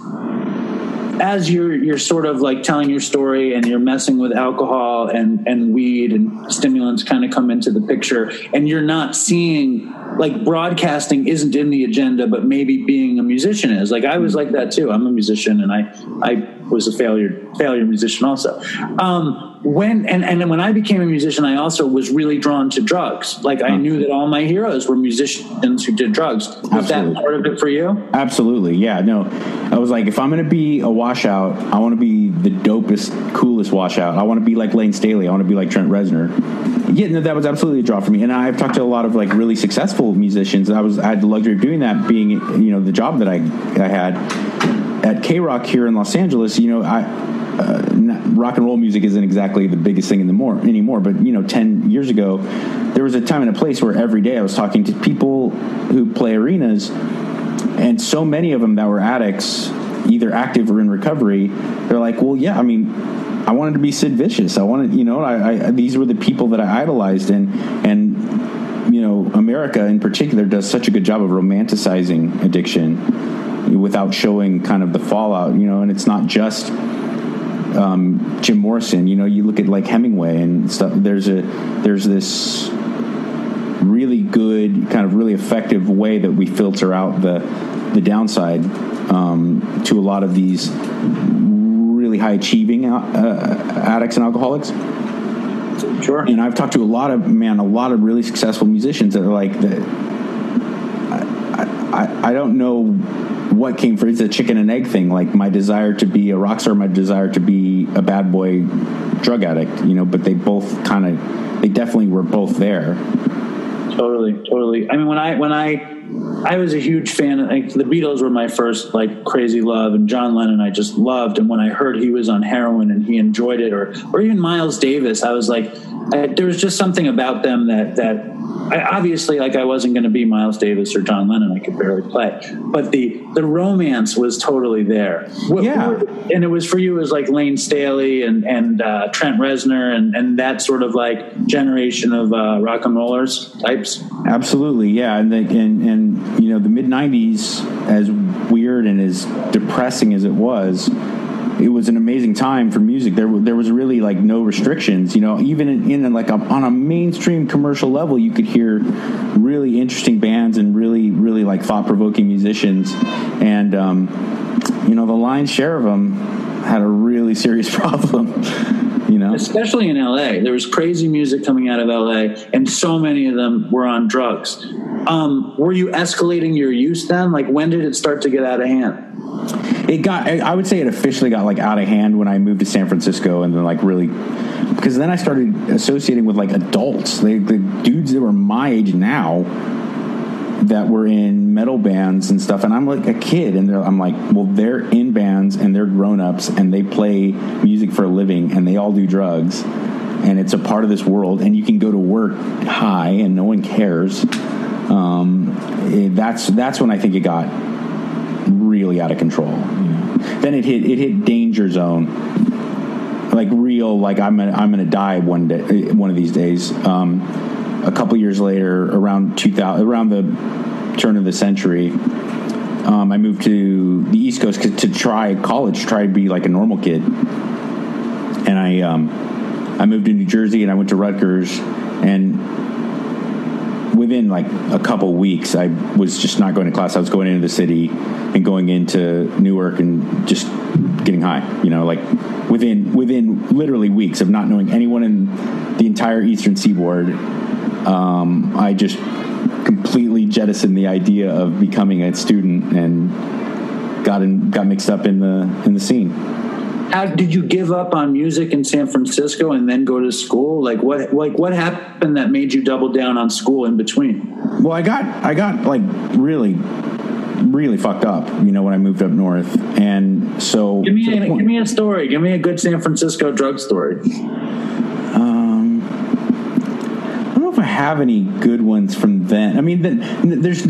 S1: as you're you're sort of like telling your story and you're messing with alcohol and and weed and stimulants kind of come into the picture and you're not seeing like broadcasting isn't in the agenda but maybe being a musician is like I was like that too I'm a musician and I I was a failure failure musician also um when and and when I became a musician I also was really drawn to drugs like I knew that all my heroes were musicians who did drugs was that
S2: Absolutely.
S1: part of it for you
S2: Absolutely, yeah. No, I was like, if I'm going to be a washout, I want to be the dopest, coolest washout. I want to be like Layne Staley. I want to be like Trent Reznor. Yeah, no, that was absolutely a draw for me. And I've talked to a lot of like really successful musicians. I was I had the luxury of doing that, being you know the job that I I had at KROQ here in Los Angeles. You know, I uh, not, rock and roll music isn't exactly the biggest thing in the more anymore. But you know, ten years ago, there was a time and a place where every day I was talking to people who play arenas, and so many of them that were addicts, either active or in recovery. They're like, well, yeah, I mean. I wanted to be Sid Vicious. I wanted, you know, I, I these were the people that I idolized, and and America in particular does such a good job of romanticizing addiction without showing kind of the fallout, you know, and it's not just um, Jim Morrison. You know, you look at like Hemingway and stuff. There's a there's this really good, kind of really effective way that we filter out the the downside um, to a lot of these really high achieving uh, uh, addicts and alcoholics.
S1: Sure
S2: And I've talked to a lot of man, a lot of really successful musicians that are like that. I, I, I don't know what came first. It's a chicken and egg thing. Like my desire to be a rock star, my desire to be a bad boy drug addict. You know, but they both kind of, they definitely were both there.
S1: totally totally i mean when i when i i was a huge fan like, the beatles were my first like crazy love and john lennon i just loved and when i heard he was on heroin and he enjoyed it or or even miles davis i was like I, there was just something about them that that I, obviously like i wasn't going to be miles davis or john lennon i could barely play but the the romance was totally there What-
S2: Yeah.
S1: and it was for you it was like layne staley and and uh, trent reznor and and that sort of like generation of uh, rock and rollers types
S2: Absolutely, yeah, and the, and and you know the mid '90s, as weird and as depressing as it was, it was an amazing time for music. There, there was really like no restrictions. You know, even in, in like a, on a mainstream commercial level, you could hear really interesting bands and really, really like thought provoking musicians. And um, you know, the lion's share of them had a really [laughs] serious problem. You know,
S1: especially in LA. There was crazy music coming out of LA, and so many of them were on drugs. Um, were you escalating your use then? Like, when did it start to get out of hand?
S2: It got i would say it officially got like out of hand when i moved to san francisco and then like really because then i started associating with like adults. They, the dudes that were my age now that were in metal bands and stuff and i'm like a kid and i'm like well they're in bands and they're grown-ups and they play music for a living and they all do drugs and it's a part of this world and you can go to work high and no one cares. Um, it, that's that's when i think it got really out of control. Then it hit it hit danger zone, like real like I'm gonna, I'm gonna die one day one of these days. Um, a couple years later, around 2000, around the turn of the century, um, I moved to the East Coast to try college, try to be like a normal kid, and I um, I moved to New Jersey and I went to Rutgers and within like a couple weeks, I was just not going to class. I was going into the city and going into Newark and just getting high. You know, like within within literally weeks of not knowing anyone in the entire Eastern Seaboard, um, I just completely jettisoned the idea of becoming a student and got in, got mixed up in the in the scene
S1: how did you give up on music in San Francisco and then go to school? Like what like what happened that made you double down on school in between?
S2: Well, I got I got like really really fucked up, you know, when I moved up north. And so
S1: Give me a, give me a story. Give me a good San Francisco drug story.
S2: Um I don't know if I have any good ones from then. I mean, then, there's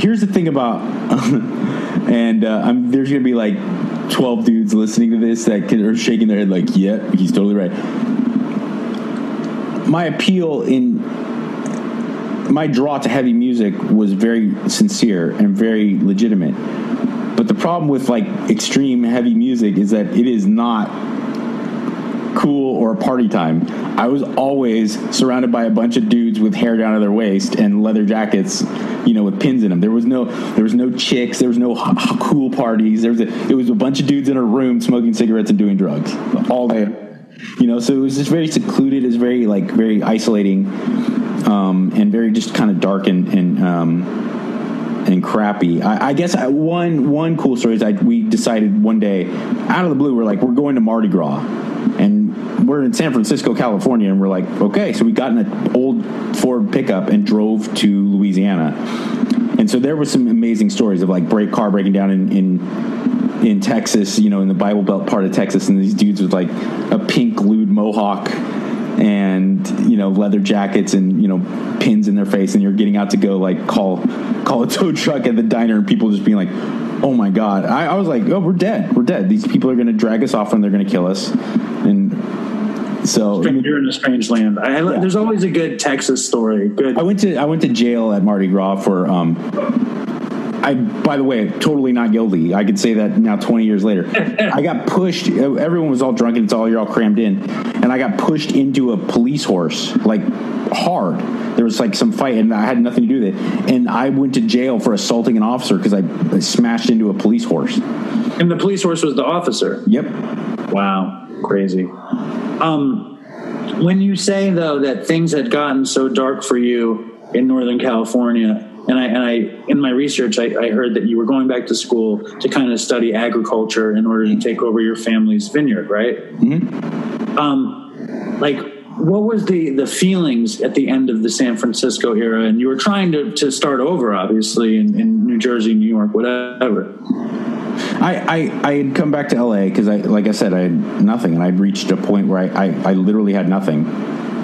S2: here's the thing about [laughs] and uh, I'm, there's going to be like 12 dudes listening to this that can, are shaking their head like, yeah, he's totally right. My appeal in my draw to heavy music was very sincere and very legitimate. But the problem with like extreme heavy music is that it is not cool or party time. I was always surrounded by a bunch of dudes with hair down to their waist and leather jackets, you know, with pins in them. There was no there was no chicks, there was no h- h- cool parties. There was a, it was a bunch of dudes in a room smoking cigarettes and doing drugs all day. You know, so it was just very secluded. It was very like very isolating, um, and very just kind of dark and and um, and crappy. I, I guess I, one one cool story is I we decided one day out of the blue we're like we're going to Mardi Gras, and we're in San Francisco, California, and we're like, okay, so we got in an old Ford pickup and drove to Louisiana, and so there was some amazing stories of like break car breaking down in, in in Texas, you know, in the Bible Belt part of Texas, and these dudes with like a pink lewd mohawk and you know leather jackets and you know pins in their face, and you're getting out to go like call call a tow truck at the diner, and people just being like, "Oh my god!" I, I was like, "Oh, we're dead. We're dead. These people are going to drag us off and they're going to kill us." And so
S1: you're in a strange land. I, yeah. There's always a good Texas story. Good.
S2: I went to I went to jail at Mardi Gras for. Um, I, by the way, totally not guilty. I could say that now, 20 years later. [laughs] I got pushed. Everyone was all drunk and it's all you're all crammed in, and I got pushed into a police horse like hard. There was like some fight, and I had nothing to do with it. And I went to jail for assaulting an officer because I, I smashed into a police horse.
S1: And the police horse was the officer.
S2: Yep.
S1: Wow, crazy. Um, when you say though that things had gotten so dark for you in Northern California, and I, and I in my research I, I, heard that you were going back to school to kind of study agriculture in order to take over your family's vineyard, right?
S2: Mm-hmm.
S1: Um, like, what was the the feelings at the end of the San Francisco era? And you were trying to to start over, obviously, in, in New Jersey, New York, whatever.
S2: I, I, I had come back to LA because I like I said I had nothing and I'd reached a point where I, I, I literally had nothing.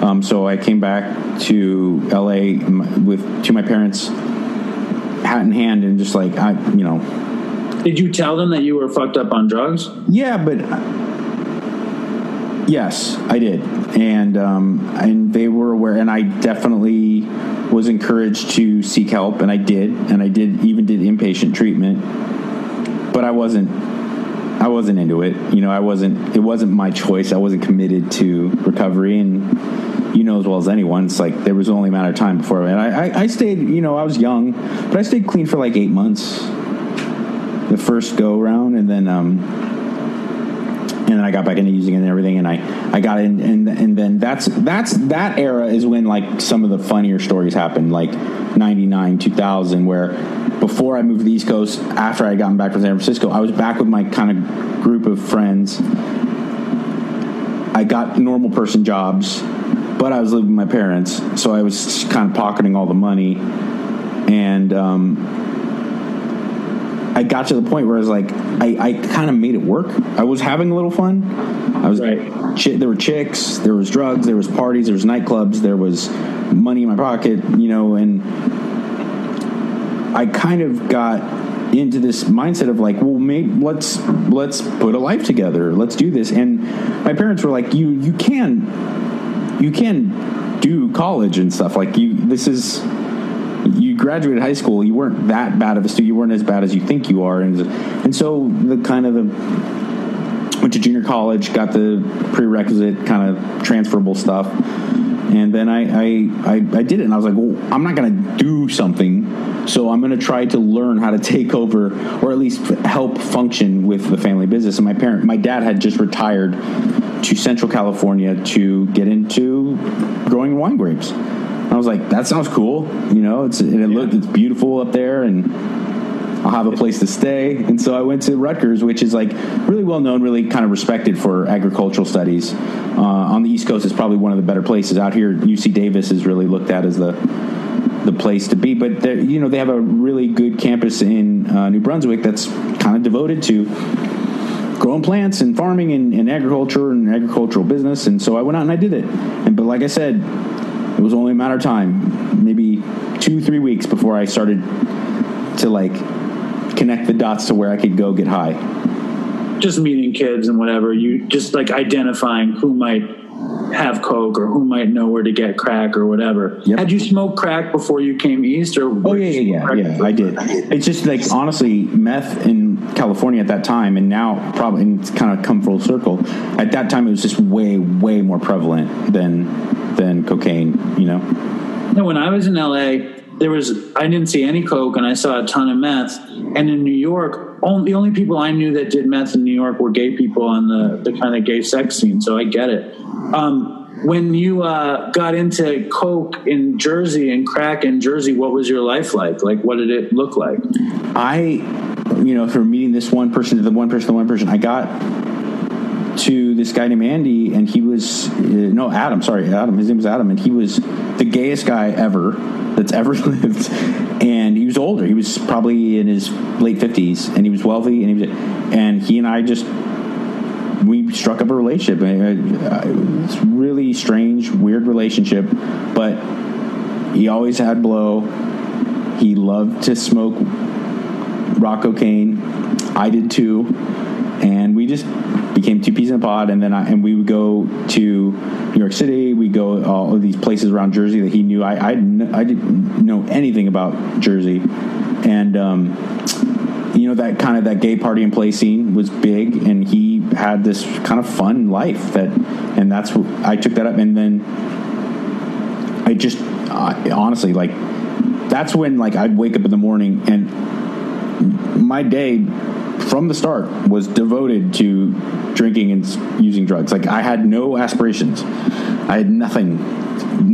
S2: Um, so I came back to LA with to my parents, hat in hand, and just like I you know.
S1: Did you tell them that you were fucked up on drugs?
S2: Yeah, but yes, I did, and um, and they were aware, and I definitely was encouraged to seek help, and I did, and I did even did inpatient treatment but I wasn't I wasn't into it. You know, I wasn't. It wasn't my choice. I wasn't committed to recovery, and you know as well as anyone, it's like there was only a matter of time before. And I, I, I stayed. You know, I was young, but I stayed clean for like eight months. The first go around, and then um, and then I got back into using it and everything, and I, I got in, and and then that's that's that era is when like some of the funnier stories happened, like '99, 2000, where before I moved to the East Coast, after I had gotten back from San Francisco, I was back with my kind of group of friends. I got normal person jobs, but I was living with my parents, so I was kind of pocketing all the money, and um, I got to the point where I was like, I, I kind of made it work. I was having a little fun. I was
S3: Right.
S2: chi- there were chicks, there was drugs, there was parties, there was nightclubs, there was money in my pocket, you know, and I kind of got into this mindset of like, well, maybe let's let's put a life together. Let's do this. And my parents were like, you you can you can do college and stuff. Like you, this is graduated high school. You weren't that bad of a student. You weren't as bad as you think you are. And and so the kind of the went to junior college, got the prerequisite kind of transferable stuff, and then I I, I, I did it, and I was like, well, I'm not going to do something, so I'm going to try to learn how to take over, or at least help function with the family business. And my parent, my dad had just retired to Central California to get into growing wine grapes. I was like, that sounds cool, you know. It's and it looked it's beautiful up there, and I'll have a place to stay. And so I went to Rutgers, which is like really well known, really kind of respected for agricultural studies. Uh, on the East Coast, it's probably one of the better places. Out here, UC Davis is really looked at as the the place to be. But you know, they have a really good campus in uh, New Brunswick that's kind of devoted to growing plants and farming and, and agriculture and agricultural business. And so I went out and I did it. And but like I said, it was only a matter of time, maybe two, three weeks before I started to like connect the dots to where I could go get high.
S3: just meeting kids and whatever you just like identifying who might have coke or who might know where to get crack or whatever
S2: Yep.
S3: had you smoked crack before you came east or
S2: Oh yeah, yeah, yeah, yeah. I did. It's just like honestly, meth in California at that time, and now probably and it's kind of come full circle. At that time, it was just way, way more prevalent than than cocaine. You know.
S3: No, when I was in LA, there was I didn't see any coke, and I saw a ton of meth. And in New York, only, the only people I knew that did meth in New York were gay people on the the kind of gay sex scene. So I get it. Um, when you uh, got into coke in Jersey and crack in Jersey, what was your life like? Like, what did it look like?
S2: I, you know, from meeting this one person to the one person to the one person, I got to this guy named Andy, and he was uh, no Adam. Sorry, Adam. His name was Adam, and he was the gayest guy ever that's ever [laughs] lived. And he was older. He was probably in his late fifties, and he was wealthy, and he was, and he and I just struck up a relationship. It's really strange, weird relationship, but he always had blow. He loved to smoke rock cocaine. I did too, and we just became two peas in a pod. And then I, and we would go to New York City. We go all of these places around Jersey that he knew. I I, I didn't know anything about Jersey, and um, you know that kind of that gay party and play scene was big, and he had this kind of fun life that, and that's what I took that up, and then I just honestly like that's when like I'd wake up in the morning and my day from the start was devoted to drinking and using drugs. Like I had no aspirations. I had nothing.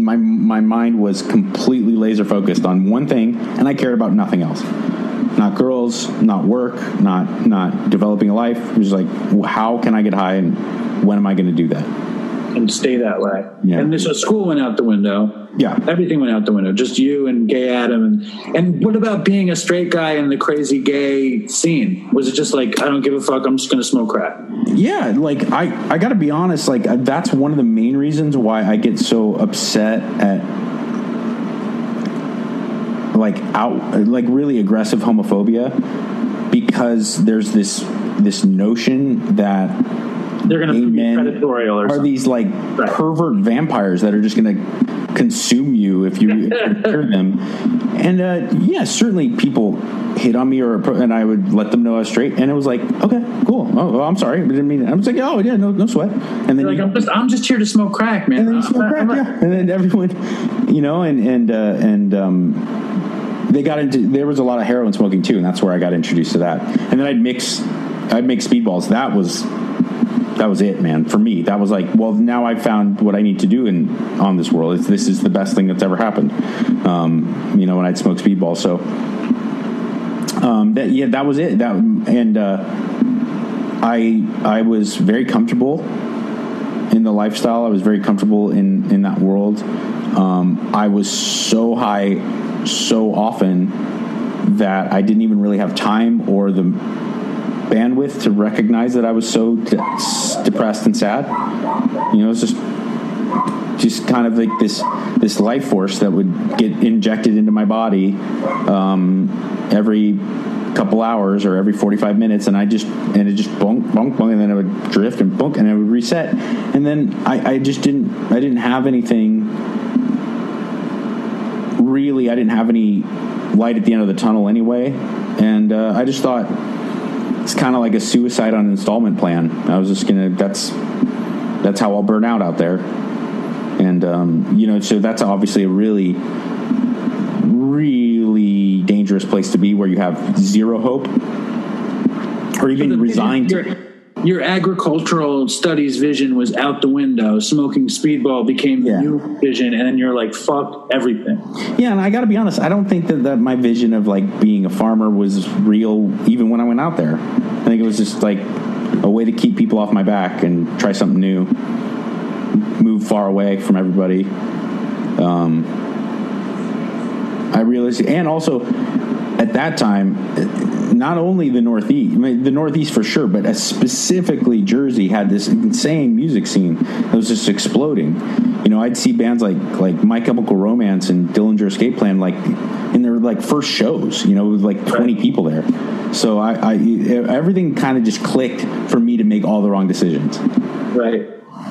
S2: My my mind was completely laser focused on one thing, and I cared about nothing else. Not girls, not work, not not developing a life. It was like, how can I get high, and when am I going to do that?
S3: and stay that way.
S2: Yeah.
S3: And so school went out the window.
S2: Yeah.
S3: Everything went out the window. Just you and gay Adam. And, and what about being a straight guy in the crazy gay scene? Was it just like, I don't give a fuck, I'm just going to smoke crack?
S2: Yeah, like I, I got to be honest. Like uh, that's one of the main reasons why I get so upset at like out like really aggressive homophobia because there's this this notion that
S3: They're going to be
S2: men
S3: predatorial or
S2: are
S3: something.
S2: these like
S3: Right.
S2: pervert vampires that are just gonna consume you if you, hear [laughs] them. And uh, yeah, certainly people hit on me or and I would let them know I was straight, and it was like, okay, cool. Oh, well, I'm sorry, I didn't mean. It. I was like, oh yeah, no, no sweat. And then
S3: Like
S2: you-
S3: I'm just I'm just here to smoke crack, man.
S2: and then crack, yeah. And then everyone, you know, and and uh, and um, they got into. There was a lot of heroin smoking too, and that's where I got introduced to that. And then I'd mix, I'd make speedballs. That was that was it, man. For me, that was like, well, now I found what I need to do in on this world. It's, this is the best thing that's ever happened. Um, you know, when I'd smoke speedballs, so. Um, that, yeah, that was it. That and uh, I I was very comfortable in the lifestyle. I was very comfortable in in that world. Um, I was so high so often that I didn't even really have time or the bandwidth to recognize that I was so de- depressed and sad. You know, it's just just kind of like this this life force that would get injected into my body um, every couple hours or every 45 minutes and I just and it just bunk bunk bunk and then it would drift and bunk and it would reset and then I, I just didn't I didn't have anything really I didn't have any light at the end of the tunnel anyway. And uh, I just thought it's kind of like a suicide on an installment plan. I was just gonna that's that's how I'll burn out out there. And um, you know so that's obviously a really really dangerous place to be where you have zero hope or even resigned
S3: Your, your agricultural studies vision was out the window. Smoking speedball became the
S2: Yeah.
S3: new vision, and then you're like, "Fuck everything."
S2: yeah and i gotta be honest i don't think that, that my vision of like being a farmer was real even when i went out there i think it was just like a way to keep people off my back and try something new move far away from everybody um, i realized and also at that time not only the northeast I mean, the northeast for sure but specifically jersey had this insane music scene that was just exploding you know i'd see bands like like my chemical romance and dillinger escape plan like in their like first shows you know with like 20 people there so i, I everything kind of just clicked for me to make all the wrong decisions
S3: Right.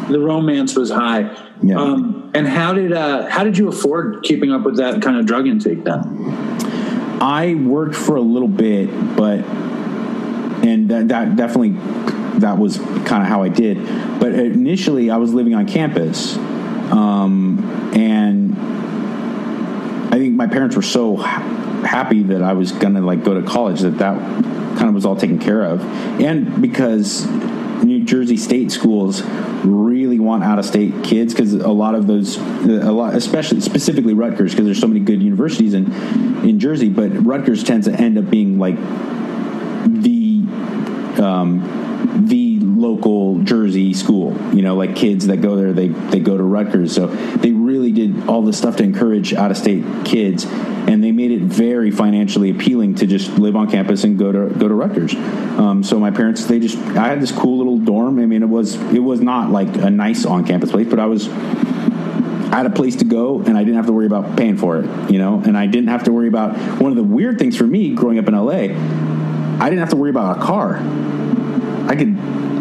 S3: The romance was high.
S2: Yeah.
S3: Um, and how did uh, how did you afford keeping up with that kind of drug intake then?
S2: I worked for a little bit, but and that, that definitely that was kind of how I did. But initially, I was living on campus, um, and I think my parents were so ha- happy that I was gonna like go to college that that kind of was all taken care of, and because New Jersey state schools really want out of state kids because a lot of those a lot especially specifically Rutgers because there's so many good universities in in Jersey but Rutgers tends to end up being like the um, the local Jersey school. You know, like kids that go there, they they go to Rutgers. So they really did all this stuff to encourage out of state kids, and they made it very financially appealing to just live on campus and go to go to Rutgers. Um, so my parents, they just I had this cool little dorm. I mean, it was it was not like a nice on campus place, but I was. I had a place to go and I didn't have to worry about paying for it, you know, and I didn't have to worry about one of the weird things for me growing up in LA. I didn't have to worry about a car.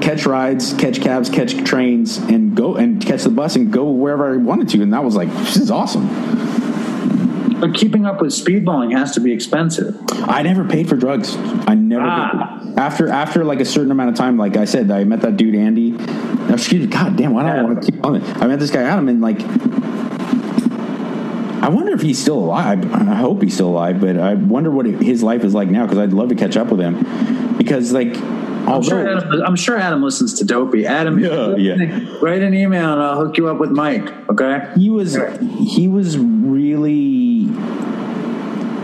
S2: Catch rides, catch cabs, catch trains, and go and catch the bus and go wherever I wanted to. And that was like, this is awesome.
S3: But keeping up with speedballing has to be expensive.
S2: I never paid for drugs. I never
S3: Ah.
S2: After after like a certain amount of time, like I said, I met that dude Andy. Excuse me, God damn, why don't I want to keep on it? I met this guy Adam, and like, I wonder if he's still alive. I hope he's still alive, but I wonder what his life is like now because I'd love to catch up with him. Because like,
S3: I'm sure, Adam, I'm sure Adam listens to Dopey. Adam,
S2: Yeah, yeah.
S3: write an email and I'll hook you up with Mike. Okay.
S2: he was he was really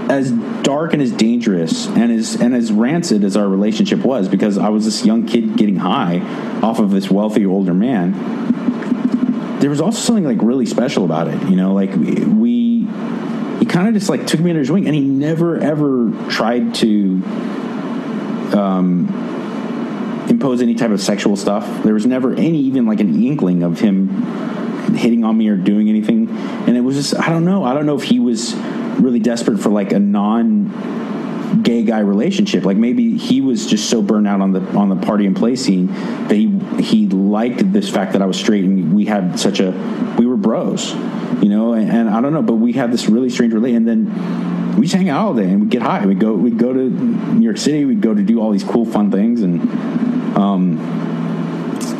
S2: as dark and as dangerous and as and as rancid as our relationship was because I was this young kid getting high off of this wealthy older man. There was also something like really special about it, you know, like we, we he kind of just like took me under his wing and he never ever tried to um impose any type of sexual stuff. There was never any even like an inkling of him hitting on me or doing anything. And it was just I don't know. I don't know if he was really desperate for like a non gay guy relationship. Like maybe he was just so burned out on the on the party and play scene that he he liked this fact that I was straight and we had such a we were bros. You know, and, and I don't know, but we had this really strange relate, and then we just hang out all day and we get high. We go we go to New York City. We go to do all these cool, fun things, and um,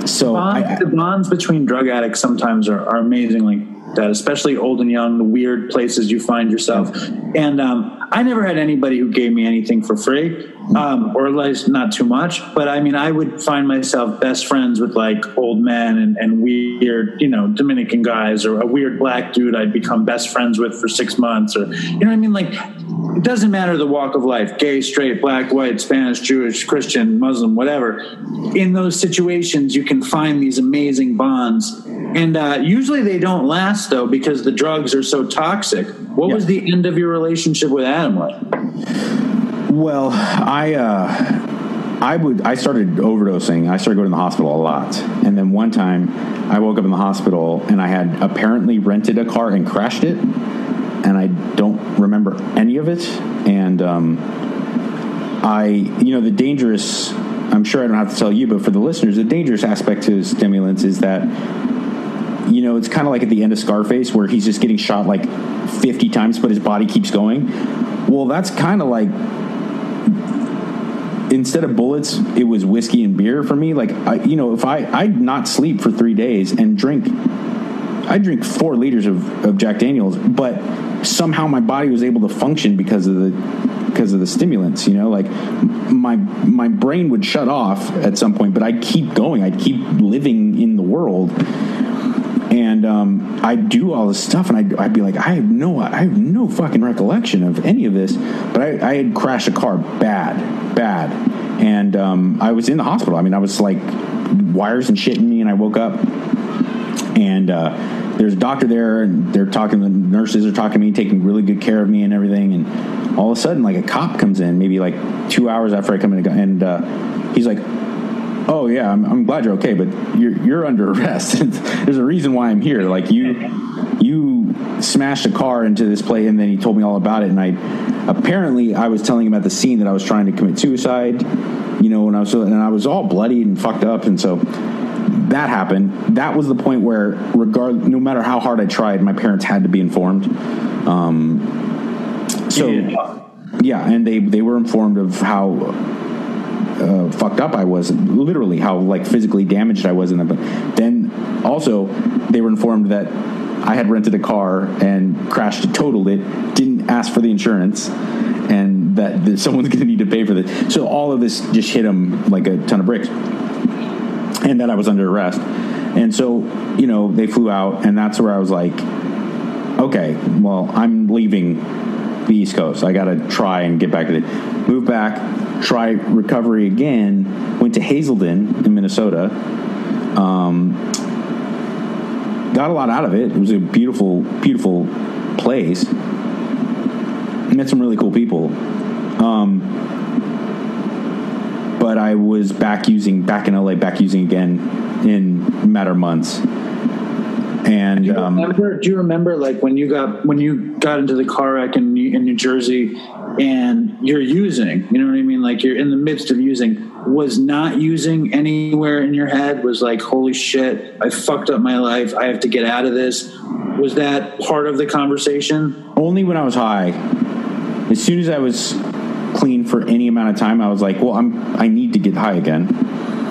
S2: so
S1: bonds,
S2: I,
S1: the bonds between drug addicts sometimes are, are amazing like that, especially old and young, the weird places you find yourself. And um, I never had anybody who gave me anything for free, um, or at least not too much. But I mean, I would find myself best friends with like old men and, and weird, you know, Dominican guys, or a weird black dude I'd become best friends with for six months, or you know what I mean? Like, it doesn't matter the walk of life gay, straight, black, white, Spanish, Jewish, Christian, Muslim, whatever. In those situations, you can find these amazing bonds. And uh, usually they don't last, though, because the drugs are so toxic. What
S2: Yeah.
S1: was the end of your relationship with Adam like?
S2: Well, I uh, I would I started overdosing. I started going to the hospital a lot, and then one time I woke up in the hospital and I had apparently rented a car and crashed it, and I don't remember any of it. And um, I, you know, the dangerous. I'm sure I don't have to tell you, but for the listeners, the dangerous aspect to stimulants is that you know, it's kind of like at the end of Scarface where he's just getting shot like 50 times, but his body keeps going. Well, that's kind of like instead of bullets, it was whiskey and beer for me. Like, I, you know, if I I'd not sleep for three days and drink, I drink four liters of, of Jack Daniels, but somehow my body was able to function because of the because of the stimulants. You know, like my my brain would shut off at some point, but I'd keep going. I'd keep living in the world and um, I'd do all this stuff, and I'd, I'd be like, I have no, I have no fucking recollection of any of this. But I, I had crashed a car bad, bad, and um, I was in the hospital. I mean, I was like wires and shit in me, and I woke up, and uh, there's a doctor there, and they're talking. The nurses are talking to me, taking really good care of me, and everything. And all of a sudden, like a cop comes in, maybe like two hours after I come in, and uh, he's like, oh yeah, I'm, I'm glad you're okay, but you're you're under arrest. [laughs] There's a reason why I'm here. Like you you smashed a car into this place, and then he told me all about it. And I apparently I was telling him at the scene that I was trying to commit suicide. You know, when I was and I was all bloody and fucked up, and so that happened. That was the point where, regard no matter how hard I tried, my parents had to be informed. Um, so yeah, and they they were informed of how uh, fucked up I was, literally how like physically damaged I was in them. But then also they were informed that I had rented a car and crashed it, totaled it, didn't ask for the insurance, and that, someone's going to need to pay for this. So all of this just hit them like a ton of bricks, and that I was under arrest. And so you know they flew out, and that's where I was like, okay, well I'm leaving the East Coast. I got to try and get back to the move back, try recovery again. Went to Hazelden in Minnesota. Um, got a lot out of it. It was a beautiful, beautiful place. Met some really cool people. Um, but I was back using back in LA, back using again in a matter of months. And
S1: Do you,
S2: um,
S1: remember, do you remember like when you got when you got into the car wreck in New, in New Jersey and you're using, you know what I mean? Like you're in the midst of using. Was not using anywhere in your head was like, holy shit, I fucked up my life. I have to get out of this. Was that part of the conversation?
S2: only when I was high. As soon as I was clean for any amount of time, I was like, well, I'm I need to get high again.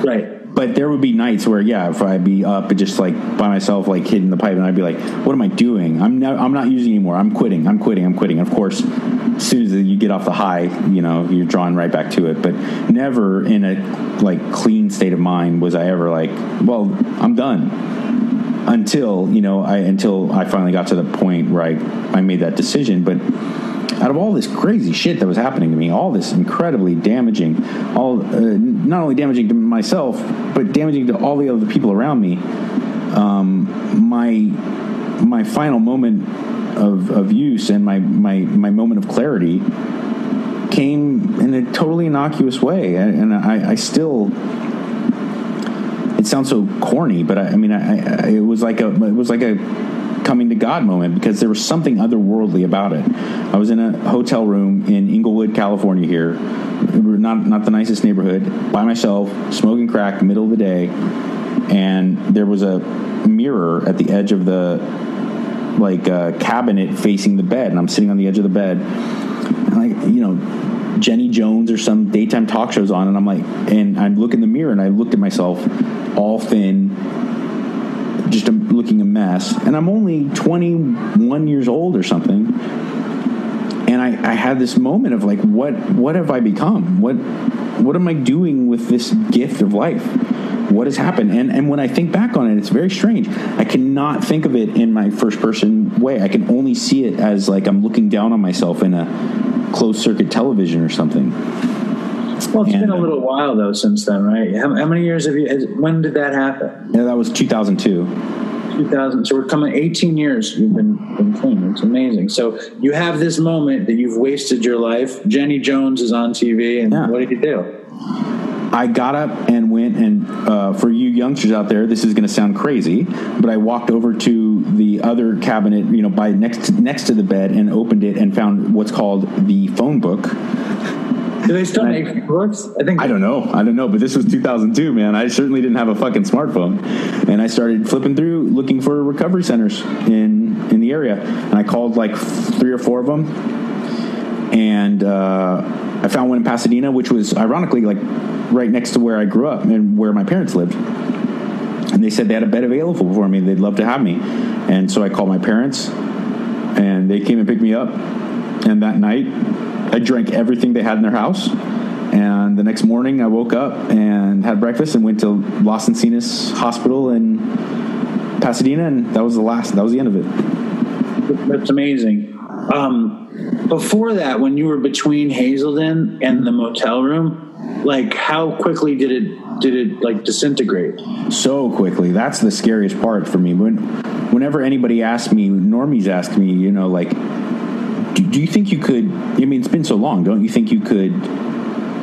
S1: Right.
S2: But there would be nights where, yeah, if I'd be up and just like by myself, like hitting the pipe, and I'd be like, "What am I doing? I'm not, I'm not using anymore. I'm quitting. I'm quitting. I'm quitting." And Of course, as soon as you get off the high, you know, you're drawn right back to it. But never in a like clean state of mind was I ever like, "Well, I'm done." Until you know, I until I finally got to the point where I I made that decision, but out of all this crazy shit that was happening to me, all this incredibly damaging, all uh, not only damaging to myself, but damaging to all the other people around me. Um, my my final moment of, of use and my, my my moment of clarity came in a totally innocuous way, and, I, I still. Sounds so corny, but I, I mean, I, I, it was like a it was like a coming to God moment because there was something otherworldly about it. I was in a hotel room in Inglewood, California. Here, not not the nicest neighborhood, by myself, smoking crack, middle of the day, and there was a mirror at the edge of the like uh, cabinet facing the bed, and I'm sitting on the edge of the bed, and like you know, Jenny Jones or some daytime talk shows on, and I'm like, and I look in the mirror and I looked at myself, all thin, just looking a mess, and I'm only 21 years old or something, and I, I had this moment of like, what what have I become? What what am I doing with this gift of life? What has happened? And and when I think back on it, it's very strange. I cannot think of it in my first person way. I can only see it as like I'm looking down on myself in a closed circuit television or something.
S1: Well, it's
S2: And,
S1: been a
S2: uh,
S1: little while though since then, right? How, how many years have you? has- When did that happen?
S2: Yeah, that was 2002.
S1: 2000. So we're coming 18 years. You've been been clean. It's amazing. So you have this moment that you've wasted your life. Jenny Jones is on TV, and
S2: Yeah.
S1: what did you do?
S2: I got up and went and uh, for you youngsters out there, this is going to sound crazy, but I walked over to the other cabinet, you know, by next to, next to the bed and opened it and found what's called the phone book.
S1: Do they still make books? I think
S2: I don't know, I don't know, but this was 2002, man. I certainly didn't have a fucking smartphone, and I started flipping through looking for recovery centers in in the area, and I called like three or four of them, and uh, I found one in Pasadena, which was ironically like right next to where I grew up and where my parents lived. And they said they had a bed available for me. They'd love to have me. And so I called my parents, and they came and picked me up. And that night, I drank everything they had in their house. And the next morning, I woke up and had breakfast and went to Los Encinas Hospital in Pasadena, and that was the last. That was the end of it.
S1: That's amazing. Um, before that, when you were between Hazelden and the motel room, like how quickly did it did it like disintegrate?
S2: so quickly. That's the scariest part for me. When, whenever anybody asks me, normies ask me, you know, like, do, do you think you could? I mean, it's been so long. Don't you think you could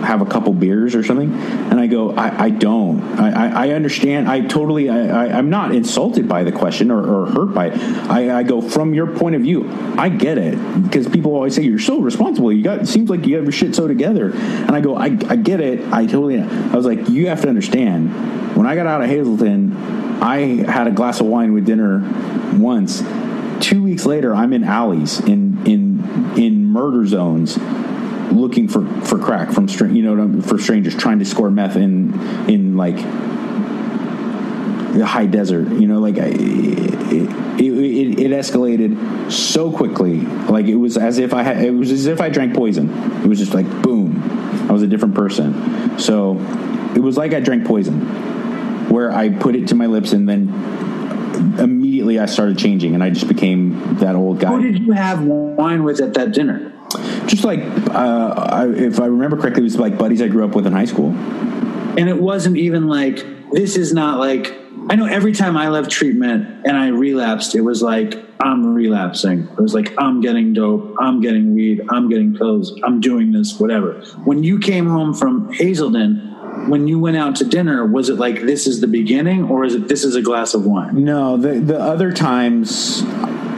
S2: have a couple beers or something? And I go, I, I don't. I, I, understand. I totally. I, I'm not insulted by the question or, or hurt by it. I, I go from your point of view. I get it because people always say you're so responsible. You got. It seems like you have your shit so together. And I go, I, I get it. I totally. I was like, you have to understand. When I got out of Hazelden, I had a glass of wine with dinner once. Two weeks later, I'm in alleys in in in murder zones looking for for crack from str- you know for strangers trying to score meth in in like the high desert you know like I, it, it, it escalated so quickly like it was as if i had it was as if i drank poison. It was just like boom i was a different person. So it was like i drank poison where i put it to my lips and then immediately i started changing and i just became that old guy.
S1: Who did you have wine with at that dinner?
S2: Just like uh, I, if I remember correctly, it was like buddies I grew up with in high school.
S1: And it wasn't even like this is not like I know every time I left treatment and I relapsed, it was like I'm relapsing. It was like I'm getting dope, I'm getting weed, I'm getting pills, I'm doing this, whatever. When you came home from Hazelden, when you went out to dinner, was it like this is the beginning, or is it this is a glass of wine?
S2: No, the the other times.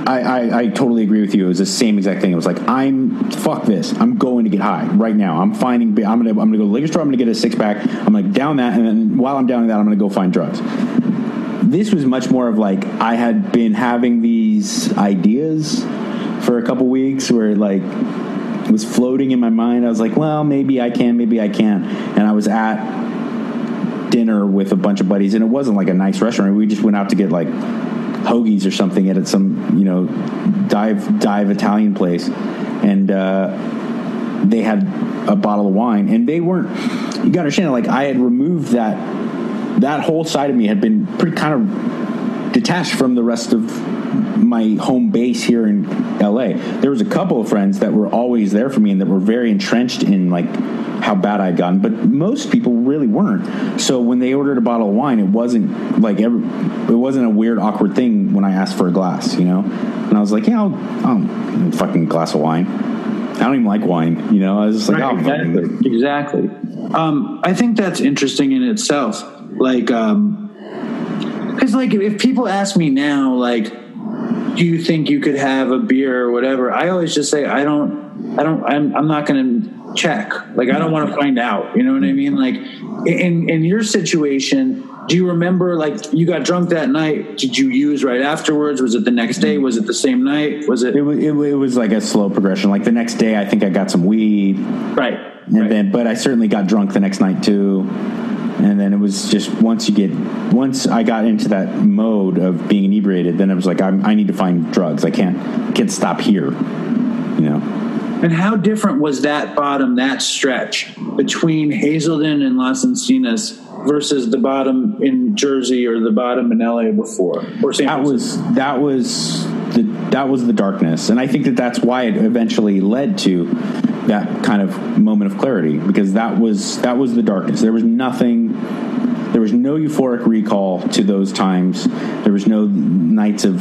S2: I, I, I totally agree with you. It was the same exact thing. It was like I'm fuck this. I'm going to get high right now. I'm finding. I'm gonna I'm gonna go to the liquor store. I'm gonna get a six pack. I'm gonna down that, and then while I'm downing that, I'm gonna go find drugs. This was much more of like I had been having these ideas for a couple weeks where like it was floating in my mind. I was like, well, maybe I can, maybe I can't. and I was at dinner with a bunch of buddies, and it wasn't like a nice restaurant. We just went out to get like hoagies or something at some you know dive dive Italian place, and uh, they had a bottle of wine, and they weren't. You got to understand, like I had removed that that whole side of me had been pretty kind of detached from the rest of my home base here in LA. There was a couple of friends that were always there for me and that were very entrenched in like how bad I'd gotten, but most people really weren't. So when they ordered a bottle of wine, it wasn't like every, it wasn't a weird awkward thing when I asked for a glass, you know. And I was like, yeah, I'll, I'll fucking glass of wine. I don't even like wine, you know. I was just like,
S1: Right,
S2: oh, fucking-
S1: exactly. Exactly. Um, I think that's interesting in itself. Like, um, because like if people ask me now, like, do you think you could have a beer or whatever? I always just say I don't. I don't. I'm, I'm not going to check. Like I don't want to find out. You know what I mean? Like in in your situation, do you remember like you got drunk that night? Did you use right afterwards? Was it the next day? Was it the same night? Was it?
S2: It, wa- it, it was like a slow progression. Like the next day, I think I got some weed,
S1: right.
S2: and
S1: right.
S2: then but I certainly got drunk the next night too. And then it was just once you get once I got into that mode of being inebriated, then it was like I'm, I need to find drugs. I can't can't stop here, you know.
S1: And how different was that bottom, that stretch between Hazelden and Las Encinas versus the bottom in Jersey or the bottom in LA before? Or San
S2: that was that was the that was the darkness and i think that that's why it eventually led to that kind of moment of clarity because that was that was the darkness. There was nothing there was no euphoric recall to those times. There was no nights of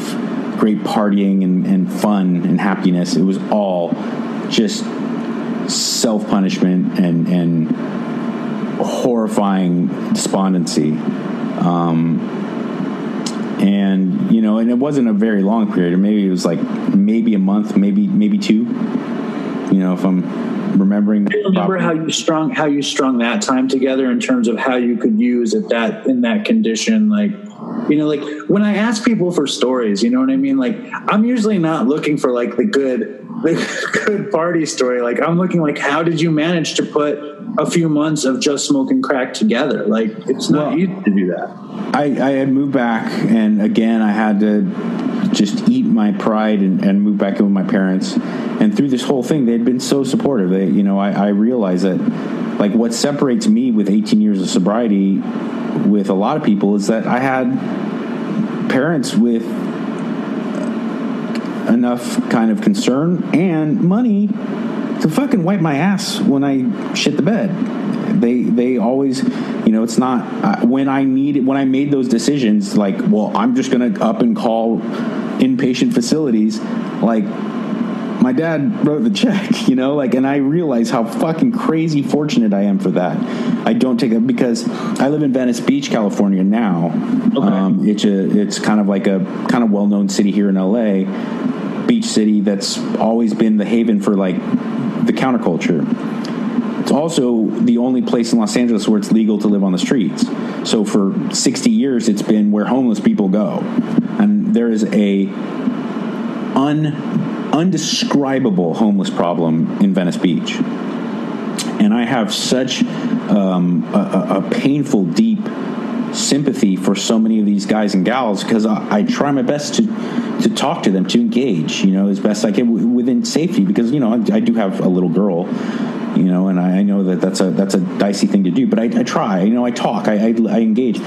S2: great partying and, and fun and happiness. It was all just self-punishment and and horrifying despondency. Um, and you know and it wasn't a very long period. Maybe it was like maybe a month maybe maybe two you know if i'm remembering
S1: you remember how you strung how you strung that time together in terms of how you could use at that in that condition like you know like when i ask people for stories you know what i mean? Like i'm usually not looking for like the good the [laughs] good party story. Like i'm looking like how did you manage to put a few months of just smoking crack together? Like it's not
S2: Well-
S1: easy to do that.
S2: I, I had moved back and again i had to just eat my pride and, and move back in with my parents. And through this whole thing they had been so supportive. They you know i, I realized that like what separates me with 18 years of sobriety with a lot of people is that i had parents with enough kind of concern and money fucking wipe my ass when I shit the bed. They they always, you know, it's not uh, when I need when I made those decisions. Like, well, I'm just gonna up and call inpatient facilities. Like, my dad wrote the [laughs] check, you know, like, and I realize how fucking crazy fortunate I am for that. I don't take it because I live in Venice Beach, California now. Um, it's a, it's kind of like a kind of well known city here in LA, beach city that's always been the haven for like the counterculture. It's also the only place in Los Angeles where it's legal to live on the streets. So for 60 years, it's been where homeless people go, and there is a un, undescribable homeless problem in Venice Beach. And I have such um, a, a- a painful, deep sympathy for so many of these guys and gals because I, I try my best to to talk to them, to engage, you know, as best I can w- within safety because you know I, I do have a little girl, you know, and I, I know that that's a that's a dicey thing to do, but I, I try, you know, I talk, I, I, I engage.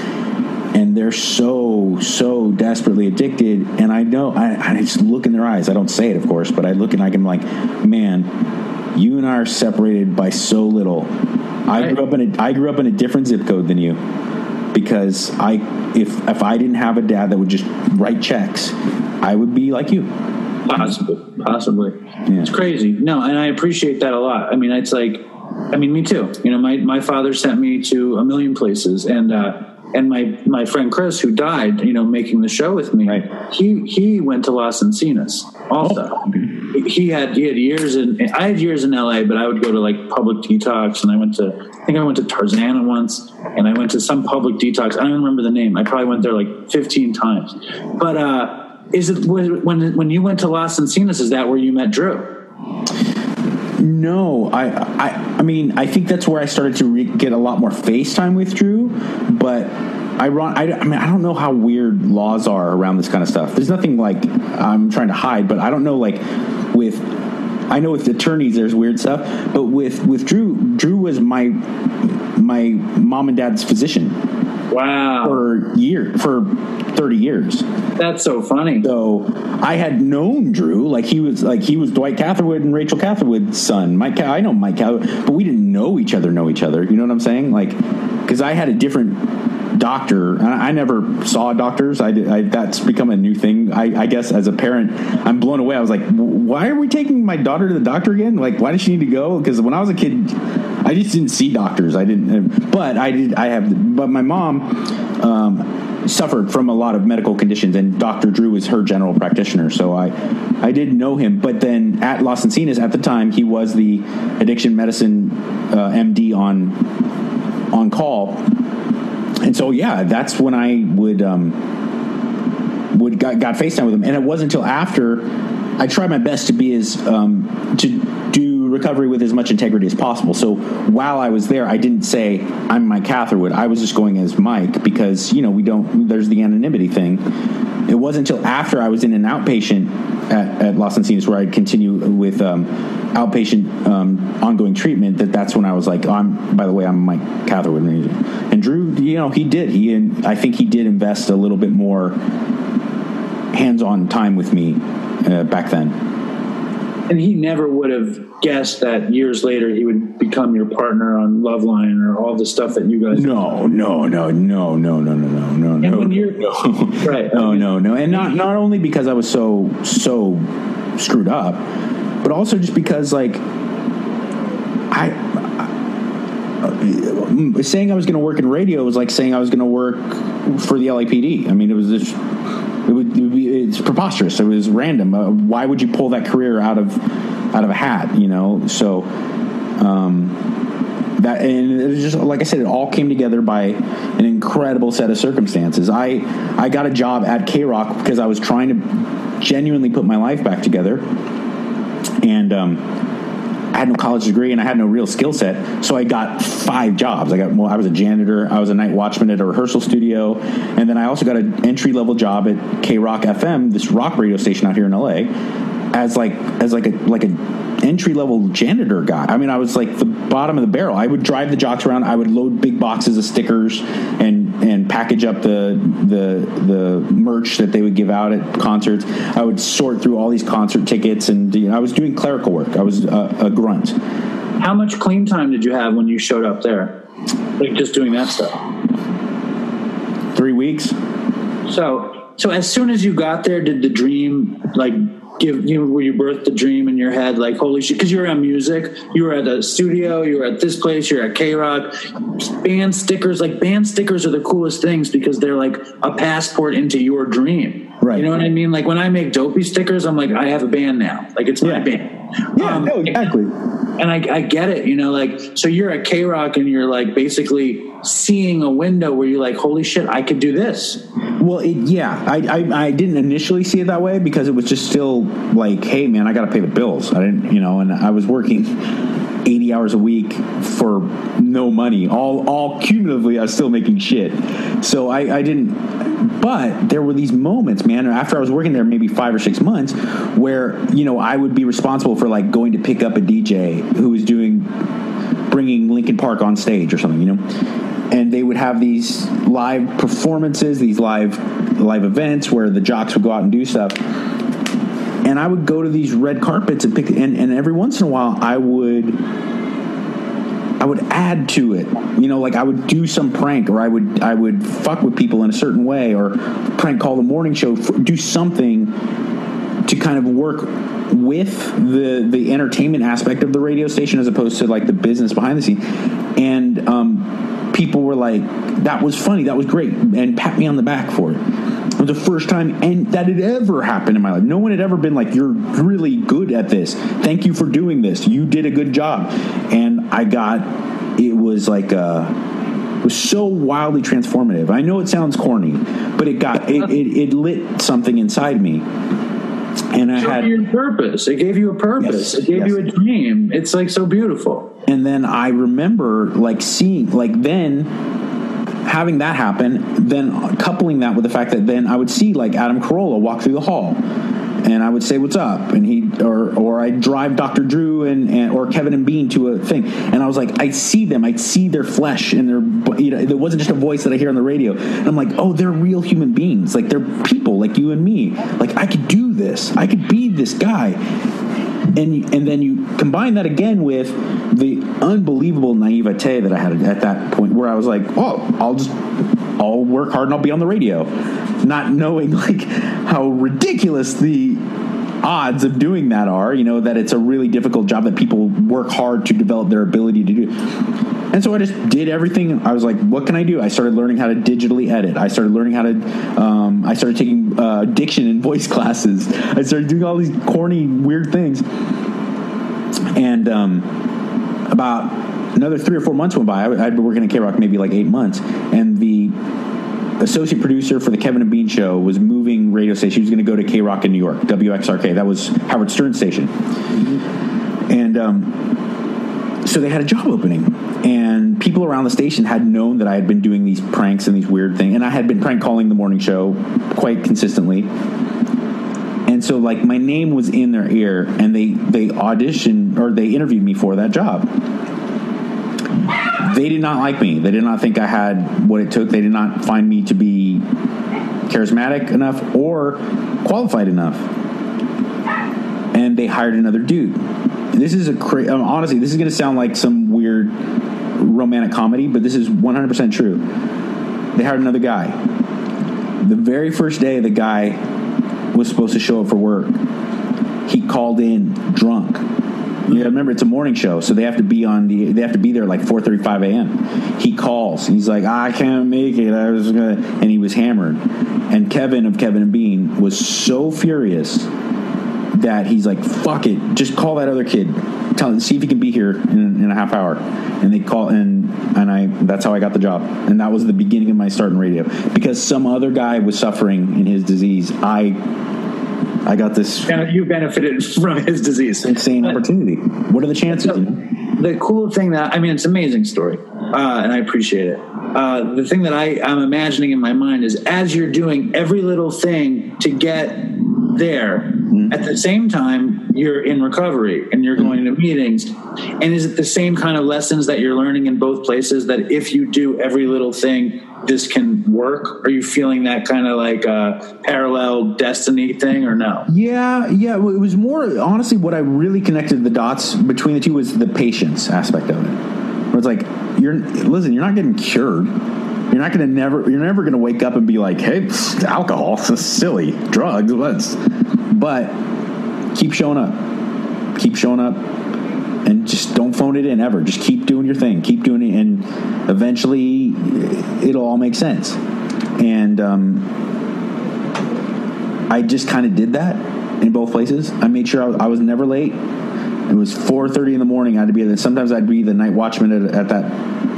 S2: And they're so so desperately addicted and i know I, I just look in their eyes. I don't say it of course but i look and i can like man you and i are separated by so little. I grew up in a i grew up in a different zip code than you because i if if i didn't have a dad that would just write checks i would be like you
S1: Possibly, possibly. It's crazy. No, and I appreciate that a lot. I mean, it's like, I mean, me too. You know, my my father sent me to a million places, and uh, and my my friend Chris, who died, you know, making the show with me,
S2: Right.
S1: he he went to Las Encinas also. He had he had years in I had years in LA, but I would go to like public detox, and I went to I think I went to Tarzana once, and I went to some public detox. I don't even remember the name. I probably went there like fifteen times, but. uh is it when when you went to Las Encinas? Is that where you met Drew?
S2: No, I, I, I mean, I think that's where I started to re- get a lot more FaceTime with Drew, but I run. I, I mean, I don't know how weird laws are around this kind of stuff. There's nothing like I'm trying to hide, but I don't know like with. I know with attorneys there's weird stuff, but with with Drew, Drew was my my mom and dad's physician
S1: Wow,
S2: for year for thirty years.
S1: that's so funny.
S2: So I had known Drew, like he was like he was Dwight Catherwood and Rachel Catherwood's son. Mike, I know Mike Catherwood, but we didn't know each other. Know each other. You know what I'm saying? Like, because I had a different doctor. I, never saw doctors. I, I that's become a new thing. I, I guess as a parent, I'm blown away. I was like, why are we taking my daughter to the doctor again? Like, why does she need to go? Because when I was a kid, I just didn't see doctors. I didn't, but I did. I have, but my mom. Um, suffered from a lot of medical conditions, and Dr. Drew was her general practitioner. So I, I did know him. But then at Los Encinas at the time, he was the addiction medicine uh, MD on on call, and so yeah, that's when I would um, would got, got FaceTime with him, and it wasn't until after I tried my best to be as um, to do recovery with as much integrity as possible. So while I was there, I didn't say I'm Mike Catherwood. I was just going as Mike because you know we don't. There's the anonymity thing. It wasn't until after I was in an outpatient at, at Los Encinas where I'd continue with um, outpatient um, ongoing treatment that that's when I was like, oh, I'm. By the way, I'm Mike Catherwood. And Drew, you know, he did. He and I think he did invest a little bit more hands-on time with me uh, back then.
S3: And he never would have guessed that years later he would become your partner on Loveline or all the stuff that you guys.
S2: No, no, no, no, no, no, no, no, no,
S3: And
S2: no,
S3: when you're
S2: no, [laughs]
S3: right,
S2: no, no, no, and not not only because I was so so screwed up, but also just because like I. I saying I was going to work in radio was like saying I was going to work for the LAPD. I mean, it was just it would, it would be it's preposterous. It was random. Uh, why would you pull that career out of out of a hat? You know, so um, that and it just like I said, it all came together by an incredible set of circumstances. I I got a job at KROQ because I was trying to genuinely put my life back together, and. Um, I had no college degree and I had no real skill set, so I got five jobs. I got well, I was a janitor, I was a night watchman at a rehearsal studio, and then I also got an entry level job at KROQ FM, this rock radio station out here in LA, as like as like a like a entry level janitor guy. I mean, I was like the bottom of the barrel. I would drive the jocks around. I would load big boxes of stickers and and package up the the the merch that they would give out at concerts. I would sort through all these concert tickets, and you know, I was doing clerical work. I was a, a grunt.
S3: How much clean time did you have when you showed up there? Like just doing that stuff.
S2: Three weeks.
S3: So, so as soon as you got there, did the dream like give you know, where you birthed the dream in your head? Like holy shit! Because you were on music, you were at a studio, you were at this place, you're at KROQ. Band stickers, like band stickers, are the coolest things because they're like a passport into your dream.
S2: Right.
S3: You know what I mean? Like when I make dopey stickers, I'm like, I have a band now. Like it's my
S2: Yeah.
S3: band.
S2: Yeah,
S3: Um,
S2: no, exactly.
S3: and I, I get it, you know, like, so you're at KROQ and you're like basically seeing a window where you're like, holy shit, I could do this.
S2: Well, it, yeah, I, I I didn't initially see it that way because it was just still like, hey, man, I got to pay the bills. I didn't, you know, and I was working eighty hours a week for no money. All all cumulatively, I was still making shit. So I, I didn't. But there were these moments, man. After I was working there, maybe five or six months, where you know I would be responsible for like going to pick up a DJ who was doing bringing Linkin Park on stage or something, you know. And they would have these live performances, these live live events where the jocks would go out and do stuff. And I would go to these red carpets and pick, and, and every once in a while I would I would add to it. You know, like I would do some prank, or I would I would fuck with people in a certain way, or prank call the morning show, do something to kind of work with the the entertainment aspect of the radio station as opposed to like the business behind the scene. And um, people were like, "That was funny. That was great," and pat me on the back for it. It was the first time, and that had ever happened in my life. No one had ever been like, "You're really good at this. Thank you for doing this. You did a good job." And I got it was like uh, a was so wildly transformative. I know it sounds corny, but it got it, it, it lit something inside me. And I had
S3: you a purpose. It gave you a purpose.
S2: Yes,
S3: It gave
S2: yes.
S3: you a dream. It's like so beautiful.
S2: and then I remember like seeing like then having that happen, then coupling that with the fact that then I would see like Adam Carolla walk through the hall. And I would say, "What's up?" And he, or or I'd drive Dr. Drew and, and or Kevin and Bean to a thing, and I was like, I see them, I see their flesh and their, you know, it wasn't just a voice that I hear on the radio. And I'm like, oh, they're real human beings, like they're people, like you and me. Like I could do this, I could be this guy and and then you combine that again with the unbelievable naivete that I had at that point, where I was like, "Oh, I'll just I'll work hard and I'll be on the radio," not knowing like how ridiculous the odds of doing that are. You know that it's a really difficult job that people work hard to develop their ability to do. And so I just did everything. I was like, what can I do? I started learning how to digitally edit. I started learning how to. Um, I started taking uh, diction and voice [laughs] classes. I started doing all these corny, weird things. And um, about another three or four months went by. I, I'd been working at KROQ maybe like eight months, and the associate producer for the Kevin and Bean show was moving radio station. He was going to go to K Rock in New York, WXRK. That was Howard Stern station. And um, so they had a job opening. And people around the station had known that I had been doing these pranks and these weird things. And I had been prank calling the morning show quite consistently. And so, like, my name was in their ear, and they, they auditioned or they interviewed me for that job they did not like me. They did not think I had what it took. They did not find me to be charismatic enough or qualified enough. And they hired another dude. This is a cra- um, honestly, this is going to sound like some weird romantic comedy, but this is 100% true. They hired another guy. The very first day the guy was supposed to show up for work, he called in drunk yeah, remember it's a morning show, so they have to be on the. They have to be there like four thirty-five a.m. He calls. He's like, I can't make it. I was gonna, and he was hammered. And Kevin of Kevin and Bean was so furious that he's like, "Fuck it, just call that other kid. Tell see if he can be here in, in a half hour." And they call, and and I. That's how I got the job, and that was the beginning of my start in radio because some other guy was suffering in his disease. I I got this
S1: you benefited [laughs] from his disease.
S2: insane
S1: But-
S2: opportunity. What are the chances?
S1: So,
S2: you know?
S1: the cool thing that I mean, it's an amazing story, uh, and I appreciate it. Uh, the thing that I, I'm imagining in my mind is as you're doing every little thing to get there, at the same time you're in recovery and you're going to meetings. And is it the same kind of lessons that you're learning in both places? That if you do every little thing, this can work? Are you feeling that kind of like a parallel destiny thing, or no?
S2: Yeah, yeah. It was more honestly what I really connected the dots between the two was the patience aspect of it. Where it's like you're listen, you're not getting cured. You're not going to never. You're never going to wake up and be like, "Hey, pfft, alcohol, [laughs] silly, drugs, let's." But keep showing up. Keep showing up, and just don't phone it in ever. Just keep doing your thing. Keep doing it, and eventually, it'll all make sense. And um, I just kind of did that in both places. I made sure I, I was never late. It was 4:30 in the morning. I had to be there. Sometimes I'd be the night watchman at, at that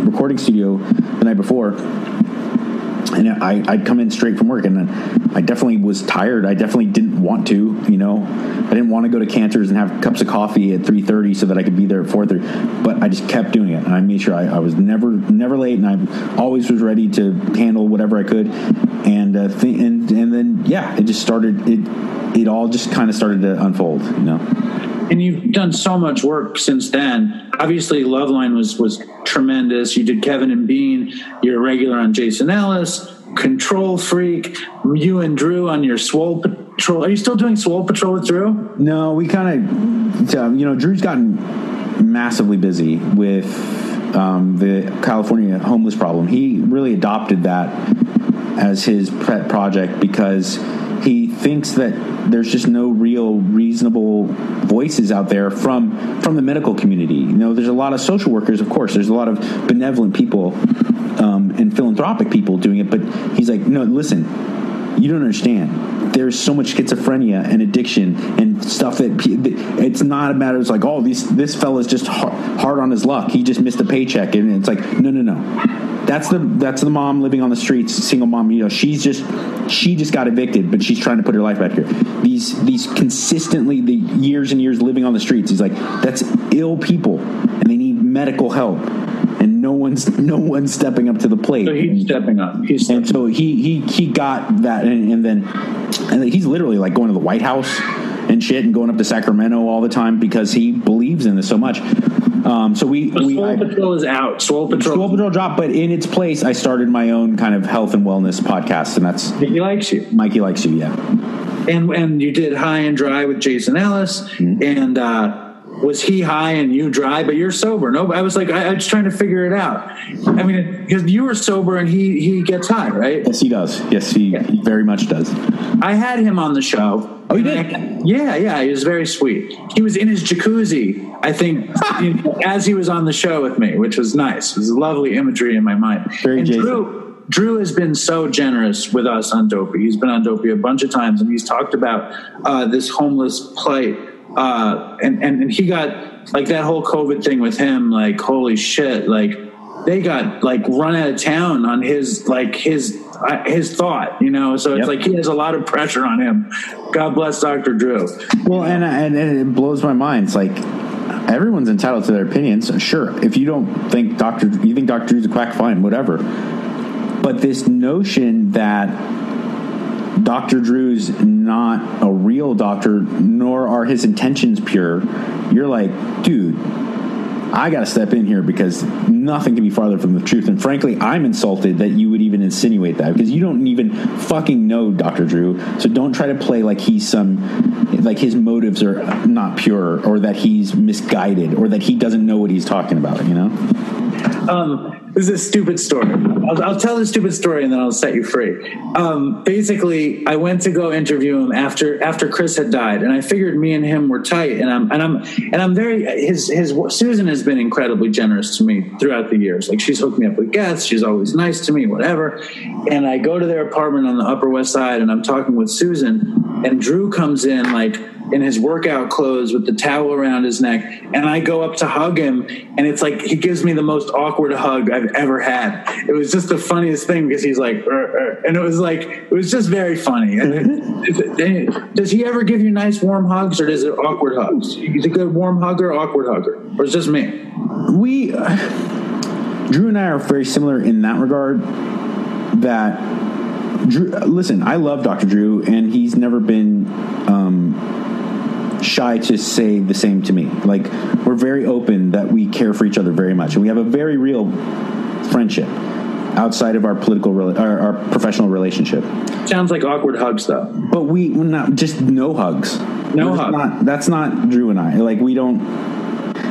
S2: recording studio the night before, and I, I'd come in straight from work, and I definitely was tired. I definitely didn't want to, you know, I didn't want to go to Canter's and have cups of coffee at 3:30 so that I could be there at 4:30. But I just kept doing it, and I made sure I, I was never never late, and I always was ready to handle whatever I could. And uh, th- and and then yeah, it just started. It it all just kind of started to unfold, you know.
S1: And you've done so much work since then. Obviously, Loveline was was tremendous. You did Kevin and Bean. You're a regular on Jason Ellis, Control Freak. You and Drew on your Swole Patrol. Are you still doing Swole Patrol with Drew?
S2: No, we kind of, you know, Drew's gotten massively busy with um, the California homeless problem. He really adopted that as his pet project because he thinks that there's just no real reasonable voices out there from from the medical community. You know, there's a lot of social workers, of course. There's a lot of benevolent people um, and philanthropic people doing it, but he's like, no, listen, you don't understand. There's so much schizophrenia and addiction and stuff that it's not a matter. It's like, oh, this this fella's just hard, hard on his luck. He just missed a paycheck, and it's like, no, no, no. That's the that's the mom living on the streets, single mom. You know, she's just she just got evicted, but she's trying to put her life back here. These these consistently the years and years living on the streets. He's like, that's ill people, and they need medical help, and no one's [laughs] no one's stepping up to the plate.
S1: So he's stepping up. He's
S2: And so he he he got that, and, and then and he's literally like going to the White House and shit, and going up to Sacramento all the time because he believes in this so much. Um, so we we
S1: Swole
S2: I,
S1: Patrol is out. Swole Patrol.
S2: Swole Patrol dropped, but in its place, I started my own kind of health and wellness podcast, and that's
S1: He likes you.
S2: Mikey likes you, yeah.
S1: and and you did high and dry with Jason Ellis,
S2: Mm-hmm.
S1: and uh, was he high and you dry, but you're sober? No, I was like, I, I was trying to figure it out. I mean, because you were sober and he he gets high, right?
S2: Yes, he does. Yes, he, he very much does.
S1: I had him on the show
S2: Oh, you did?
S1: Yeah, yeah, he was very sweet. He was in his jacuzzi, I think, [laughs] as he was on the show with me, which was nice. It was lovely imagery in my mind.
S2: Very
S1: and
S2: Jason.
S1: Drew, Drew has been so generous with us on Dopey. He's been on Dopey a bunch of times, and he's talked about uh, this homeless plight. Uh, and, and and he got like that whole COVID thing with him. Like holy shit! Like they got like run out of town on his like his uh, his thought. You know, so it's
S2: Yep.
S1: like he has a lot of pressure on him. God bless Dr. Drew.
S2: Well, and, and and it blows my mind. It's like everyone's entitled to their opinions. Sure, if you don't think Doctor, you think Doctor Drew's a quack, fine, whatever. But this notion that Dr. Drew's not a real doctor, nor are his intentions pure, you're like, dude, I got to step in here because nothing can be farther from the truth. And frankly, I'm insulted that you would even insinuate that because you don't even fucking know Dr. Drew. So don't try to play like he's some, like his motives are not pure or that he's misguided or that he doesn't know what he's talking about, you know?
S1: Um, this is a stupid story. I'll, I'll tell the stupid story and then I'll set you free. Um, basically, I went to go interview him after after Chris had died, and I figured me and him were tight. And I'm and I'm and I'm very his his Susan has been incredibly generous to me throughout the years. Like she's hooked me up with guests. She's always nice to me, whatever. And I go to their apartment on the Upper West Side, and I'm talking with Susan, and Drew comes in like in his workout clothes with the towel around his neck and I go up to hug him and it's like he gives me the most awkward hug I've ever had. It was just the funniest thing because he's like "Er, er," and it was like it was just very funny. does he ever give you nice warm hugs or does it awkward hugs? He's a good warm hugger, awkward hugger, or it's just me.
S2: we Drew and I are very similar in that regard. That Drew, listen, I love Dr. Drew, and he's never been um, shy to say the same to me. Like we're very open that we care for each other very much, and we have a very real friendship outside of our political, rela- our, our professional relationship.
S1: Sounds like awkward hugs though.
S2: But we not just no hugs.
S1: No
S2: We're
S1: hug.
S2: Not, that's not Drew and I. Like we don't.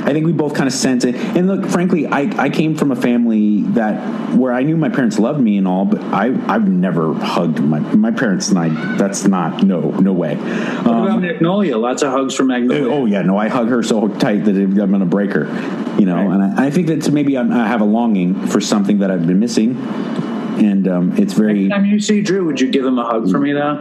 S2: I think we both kind of sense it. And look, frankly, I, I came from a family that where I knew my parents loved me and all, but I I've never hugged my my parents and I. That's not no no way.
S1: What about Magnolia? Lots of hugs from Magnolia.
S2: Oh yeah, no, I hug her so tight that I'm going to break her, you know.
S1: Right.
S2: And I, I think that maybe I'm, I have a longing for something that I've been missing, and um, it's very
S1: Next time you see Drew, would you give him a hug for me though?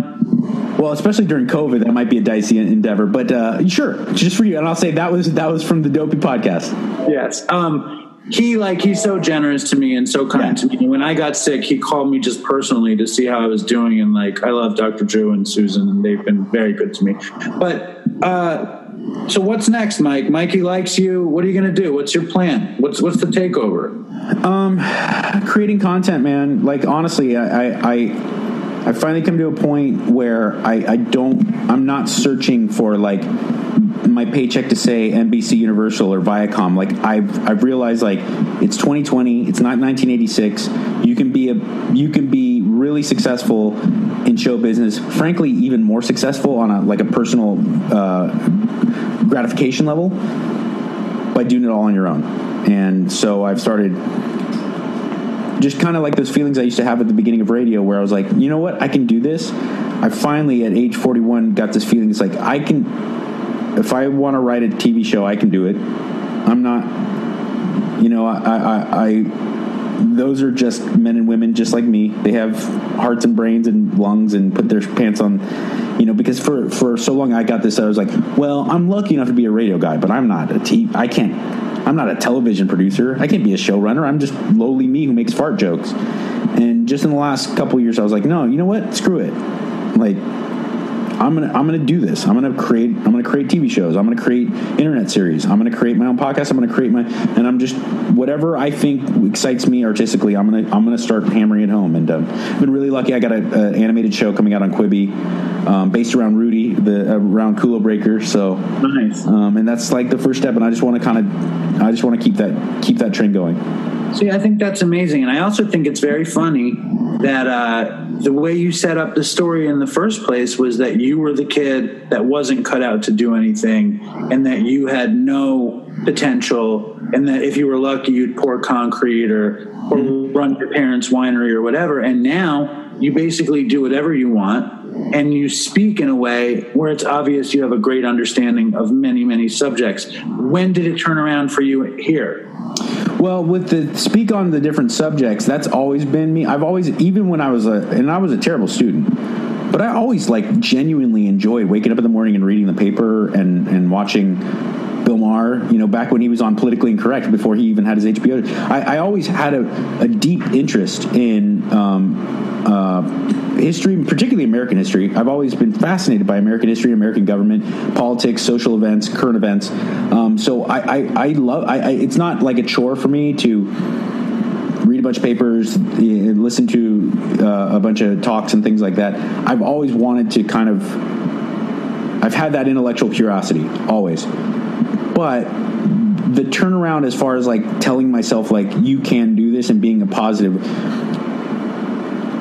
S2: Well, especially during COVID, that might be a dicey endeavor. But uh, sure, just for you, and I'll say that was that was from the Dopey podcast.
S1: Yes. Um, he like he's so generous to me and so kind
S2: Yeah.
S1: to me. When I got sick, he called me just personally to see how I was doing, and like I love Dr. Drew and Susan, and they've been very good to me. But uh, so what's next, Mike? Mikey likes you. What are you going to do? What's your plan? What's what's the takeover?
S2: Um, Creating content, man. Like honestly, I I, I I finally come to a point where I, I don't I'm not searching for like my paycheck to say NBC Universal or Viacom. Like I've I've realized like it's 2020. It's not 1986. You can be a you can be really successful in show business. Frankly, even more successful on a like a personal uh, gratification level by doing it all on your own. And so I've started just kind of like those feelings I used to have at the beginning of radio where I was like, you know what, I can do this. I finally at age 41 got this feeling. It's like I can, if I want to write a TV show, I can do it. I'm not, you know, I, I, I, those are just men and women just like me. They have hearts and brains and lungs and put their pants on, you know, because for, for so long I got this, I was like, well, I'm lucky enough to be a radio guy, but I'm not a T, I can't, I'm not a television producer. I can't be a showrunner. I'm just lowly me who makes fart jokes. And just in the last couple years, I was like, no, you know what? Screw it. Like, I'm gonna I'm gonna do this. I'm gonna create I'm gonna create TV shows. I'm gonna create internet series. I'm gonna create my own podcast. I'm gonna create my and I'm just whatever I think excites me artistically. I'm gonna I'm gonna start hammering it home. And um, I've been really lucky. I got an animated show coming out on Quibi, um, based around Rudy, the uh, around Culo Breaker. So
S1: Nice.
S2: um, and that's like the first step. And I just want to kind of I just want to keep that keep that trend going.
S1: See, I think that's amazing, and I also think it's very funny that uh, the way you set up the story in the first place was that you were the kid that wasn't cut out to do anything, and that you had no potential, and that if you were lucky, you'd pour concrete or or mm-hmm. run your parents' winery or whatever, and now you basically do whatever you want.
S3: and you speak in a way where it's obvious you have a great understanding of many, many subjects. When did it turn around for you here?
S2: Well, with the speak on the different subjects, that's always been me. I've always, even when I was a, and I was a terrible student, but I always like genuinely enjoyed waking up in the morning and reading the paper and and watching Bill Maher. You know, back when he was on Politically Incorrect before he even had his HBO. I, I always had a, a deep interest in. Um, uh, history, particularly American history. I've always been fascinated by American history, American government, politics, social events, current events. Um, so I, I, I love. I, I, it's not like a chore for me to read a bunch of papers, listen to uh, a bunch of talks and things like that. I've always wanted to kind of. I've had that intellectual curiosity always, but the turnaround as far as like telling myself like you can do this and being a positive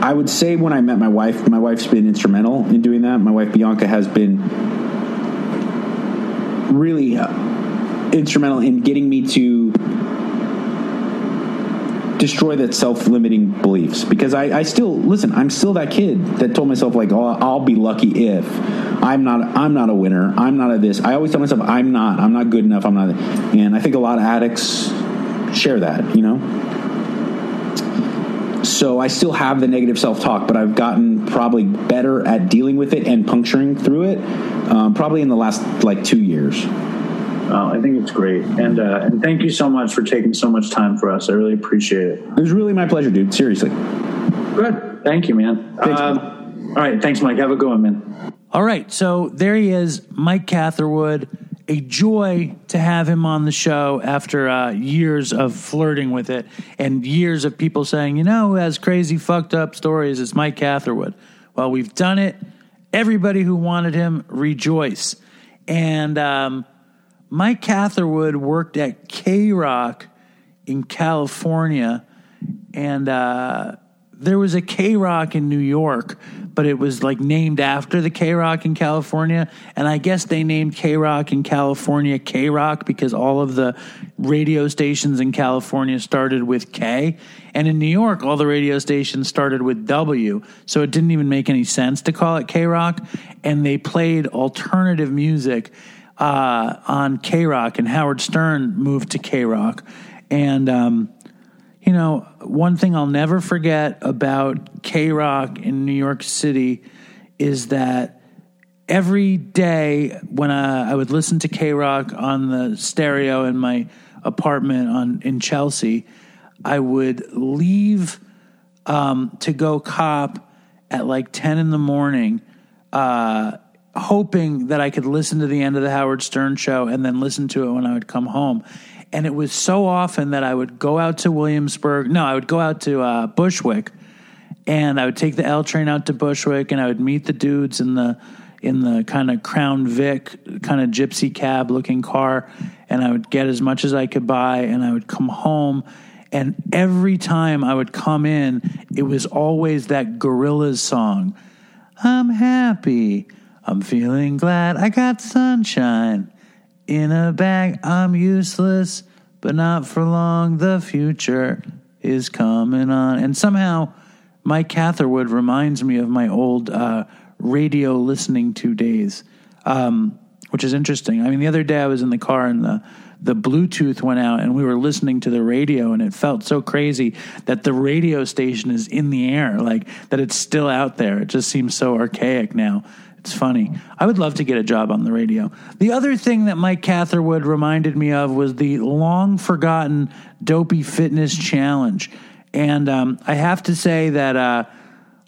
S2: I would say when I met my wife, my wife's been instrumental in doing that. My wife Bianca has been really uh, instrumental in getting me to destroy that self-limiting beliefs. Because I, I, still listen i'm still that kid that told myself like oh i'll be lucky if i'm not i'm not a winner. I'm not a this. I always tell myself i'm not. I'm not good enough. I'm not. And i think a lot of addicts share that you know? So I still have the negative self talk, but I've gotten probably better at dealing with it and puncturing through it, um, probably in the last like two years.
S3: Oh, I think it's great, and uh, and thank you so much for taking so much time for us. I really appreciate it.
S2: It was really my pleasure, dude. Seriously.
S3: Good. Thank you, man. Thanks, uh, all right. Thanks, Mike. Have a good one, man.
S1: All right. So there he is, Mike Catherwood a joy to have him on the show after uh, years of flirting with it and years of people saying, you know, who has crazy fucked up stories? It's Mike Catherwood. Well, we've done it. Everybody who wanted him, rejoice. And um, Mike Catherwood worked at KROQ in California, and uh, there was a K Rock in New York but it was like named after the KROQ in California. And I guess they named KROQ in California K Rock because all of the radio stations in California started with K. And in New York, all the radio stations started with W. So it didn't even make any sense to call it K Rock. And they played alternative music uh, on K Rock, and Howard Stern moved to K Rock. And, um, you know, one thing I'll never forget about K Rock in New York City is that every day when I, I would listen to K Rock on the stereo in my apartment on in Chelsea, I would leave um, to go cop at like ten in the morning, uh, hoping that I could listen to the end of the Howard Stern show and then listen to it when I would come home. And it was so often that I would go out to Williamsburg. No, I would go out to uh, Bushwick, and I would take the L train out to Bushwick, and I would meet the dudes in the in the kind of Crown Vic kind of gypsy cab looking car, and I would get as much as I could buy, and I would come home. And every time I would come in, it was always that Gorillaz song. I'm happy. I'm feeling glad. I got sunshine in a bag. I'm useless, but not for long. The future is coming on. And somehow, Mike Catherwood reminds me of my old uh, radio listening to days, um, which is interesting. I mean, the other day I was in the car and the the Bluetooth went out and we were listening to the radio and it felt so crazy that the radio station is in the air, like that it's still out there. It just seems so archaic now. It's funny. I would love to get a job on the radio. The other thing that Mike Catherwood reminded me of was the long forgotten Dopey Fitness Challenge. And um, I have to say that uh,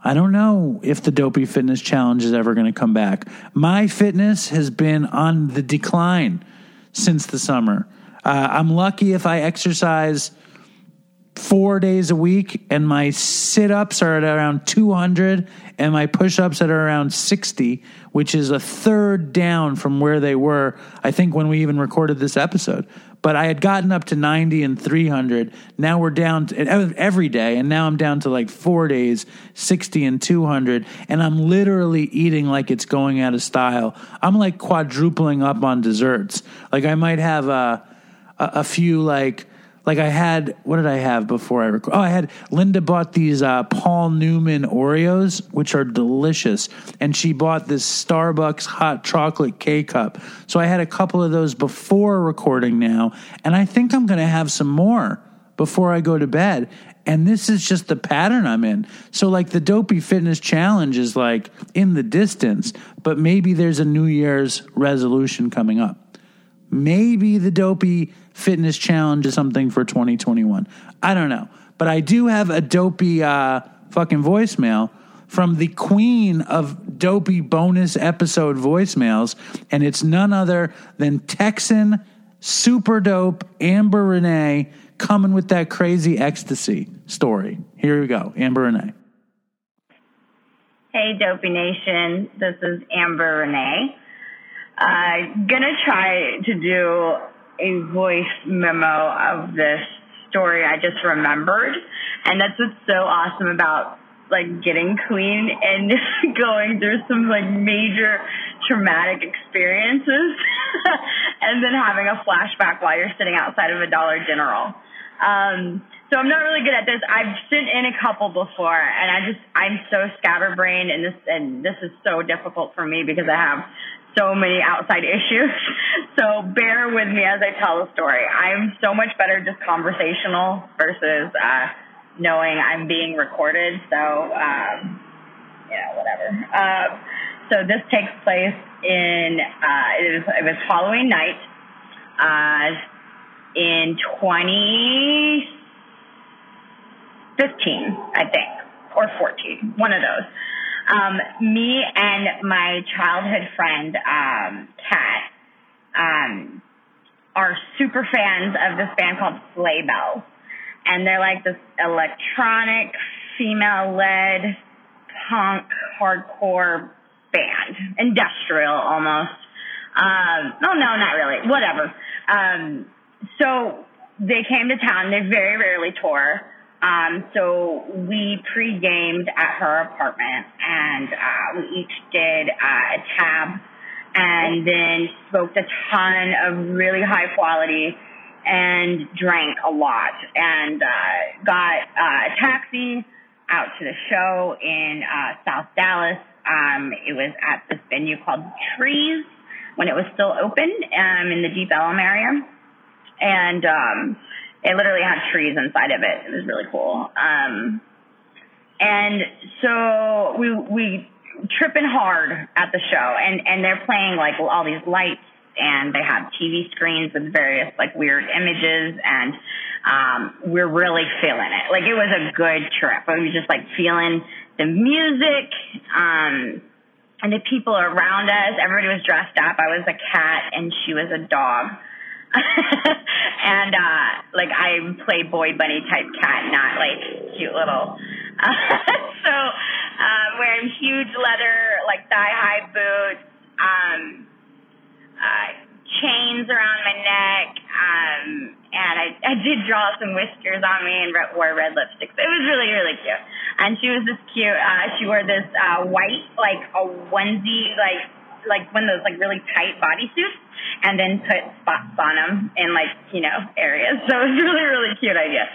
S1: I don't know if the Dopey Fitness Challenge is ever going to come back. My fitness has been on the decline since the summer. Uh, I'm lucky if I exercise four days a week, and my sit ups are at around 200, and my push ups at around 60, which is a third down from where they were, I think, when we even recorded this episode. But I had gotten up to 90 and 300. Now we're down to every day, and now I'm down to like four days, 60 and 200. And I'm literally eating like it's going out of style. I'm like quadrupling up on desserts. Like I might have a, a, a few like Like I had, what did I have before I record? Oh, I had Linda bought these uh, Paul Newman Oreos, which are delicious, and she bought this Starbucks hot chocolate K cup. So I had a couple of those before recording now, and I think I'm going to have some more before I go to bed. And this is just the pattern I'm in. So, like, the Dopey Fitness Challenge is like in the distance, but maybe there's a New Year's resolution coming up. Maybe the Dopey Fitness Challenge or something for 2021. I don't know. But I do have a Dopey uh, fucking voicemail from the queen of Dopey bonus episode voicemails. And it's none other than Texan super dope Amber Renee coming with that crazy ecstasy story. Here we go. Amber Renee.
S4: Hey, Dopey Nation. This is Amber Renee. I'm uh, gonna try to do a voice memo of this story I just remembered. And that's what's so awesome about like getting clean and [laughs] going through some like major traumatic experiences [laughs] and then having a flashback while you're sitting outside of a Dollar General. Um, so I'm not really good at this. I've sent in a couple before, and I just I'm so scatterbrained, and this and this is so difficult for me because I have so many outside issues. [laughs] So bear with me as I tell the story. I'm so much better just conversational versus uh, knowing I'm being recorded. So um, yeah, whatever. Uh, so this takes place in uh, it, was, it was Halloween night. Uh, in 2015, I think, or 14, one of those. Um, me and my childhood friend, um, Kat, um, are super fans of this band called Sleigh Bells. And they're like this electronic, female led, punk, hardcore band. Industrial almost. Um, oh no, not really. Whatever. Um, so they came to town. They very rarely tour. Um, so we pre-gamed at her apartment and uh, we each did uh, a tab and then smoked a ton of really high quality and drank a lot and uh, got uh, a taxi out to the show in uh, South Dallas. Um, it was at this venue called Trees when it was still open um, in the Deep Ellum area and um, it literally had trees inside of it. It was really cool. Um, and so we we tripping hard at the show, and and they're playing like all these lights, and they have TV screens with various like weird images, and um, we're really feeling it. Like it was a good trip. We were just like feeling the music. Um, and the people around us, everybody was dressed up. I was a cat and she was a dog. [laughs] and uh like I play boy bunny type cat, not like cute little. [laughs] so uh, wearing huge leather like thigh high boots, um, uh, chains around my neck, um, and I, I did draw some whiskers on me and re- wore red lipstick. It was really really cute. And she was this cute. Uh, she wore this uh, white like a onesie like like one of those like really tight bodysuits and then put spots on them in like, you know, areas. So it was really, really cute idea.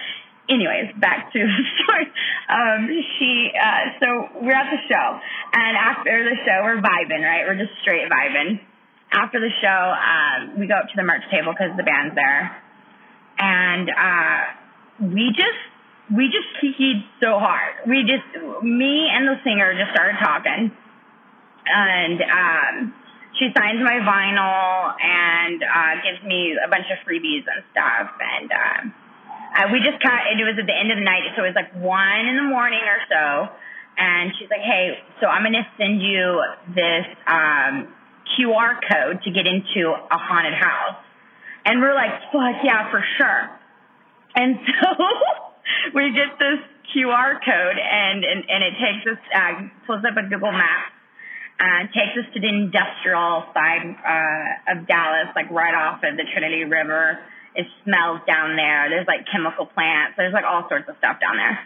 S4: Anyways, back to the [laughs] story. Um, she, uh, so we're at the show and after the show, we're vibing, right? We're just straight vibing. After the show, um, we go up to the merch table because the band's there and, uh, we just, we just kikied so hard. We just, me and the singer just started talking and um, she signs my vinyl and uh, gives me a bunch of freebies and stuff. And uh, uh, we just of, it was at the end of the night, so it was like one in the morning or so. And she's like, "Hey, so I'm gonna send you this um, QR code to get into a haunted house." And we're like, "Fuck yeah, for sure!" And [laughs] so we get this QR code, and and, and it takes us, uh, pulls up a Google Maps uh, takes us to the industrial side uh, of Dallas, like right off of the Trinity River. It smells down there. There's like chemical plants. There's like all sorts of stuff down there.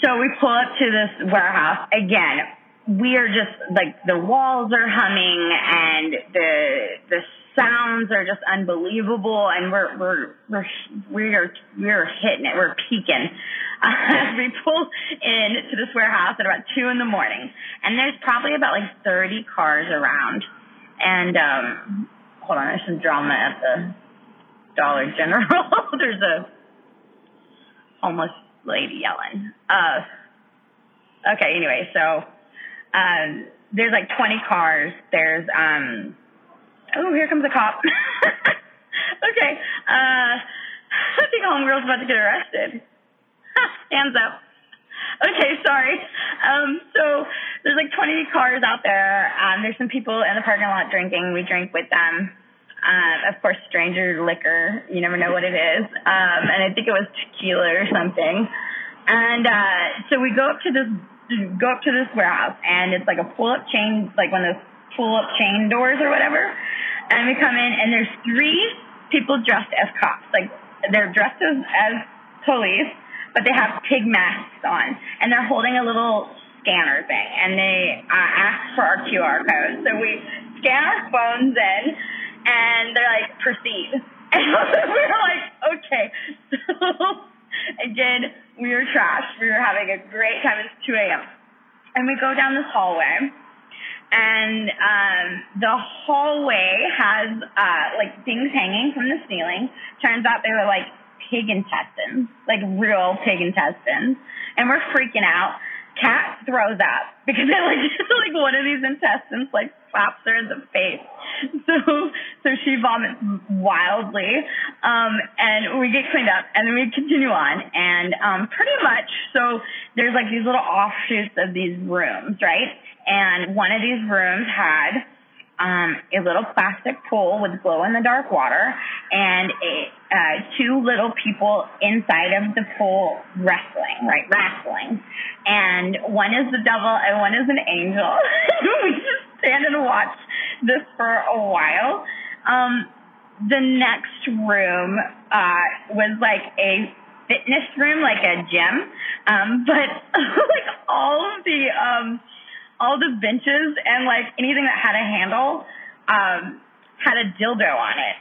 S4: So we pull up to this warehouse. Again, we are just like the walls are humming and the the sounds are just unbelievable, and we're we're we're we're we're hitting it. We're peaking. Uh, [laughs] we pull in to this warehouse at about two in the morning, and there's probably about like 30 cars around. And um, hold on, there's some drama at the Dollar General. [laughs] there's a homeless lady yelling. Uh, okay, anyway, so um, there's like 20 cars. There's um, oh, here comes a cop. [laughs] okay, uh, I think homegirl's about to get arrested. [laughs] Hands up. Okay, sorry. Um, so there's like 20 cars out there. Um, there's some people in the parking lot drinking. We drink with them. Um, of course, stranger liquor. You never know what it is. Um, and I think it was tequila or something. And uh, so we go up to this go up to this warehouse, and it's like a pull up chain, like one of those pull up chain doors or whatever. And we come in, and there's three people dressed as cops. Like they're dressed as, as police, but they have pig masks on, and they're holding a little scanner thing, and they uh, ask for our QR code. So we scan our phones in, and they're like, proceed. [laughs] And we were like, okay. [laughs] So again, we were trashed. We were having a great time. It's 2 a.m. And we go down this hallway, and um, the hallway has uh, like things hanging from the ceiling. Turns out they were like pig intestines, like real pig intestines. And we're freaking out. Kat throws up because [laughs] it like like one of these intestines like slaps her in the face. [laughs] So so she vomits wildly. Um and we get cleaned up and then we continue on and um pretty much so there's like these little offshoots of these rooms, right? And one of these rooms had um, a little plastic pool with glow in the dark water and a, uh, two little people inside of the pool wrestling, right? Wrestling. And one is the devil and one is an angel. [laughs] we just stand and watch this for a while. Um, the next room, uh, was like a fitness room, like a gym. Um, but [laughs] like all of the, um, all the benches and like anything that had a handle um, had a dildo on it.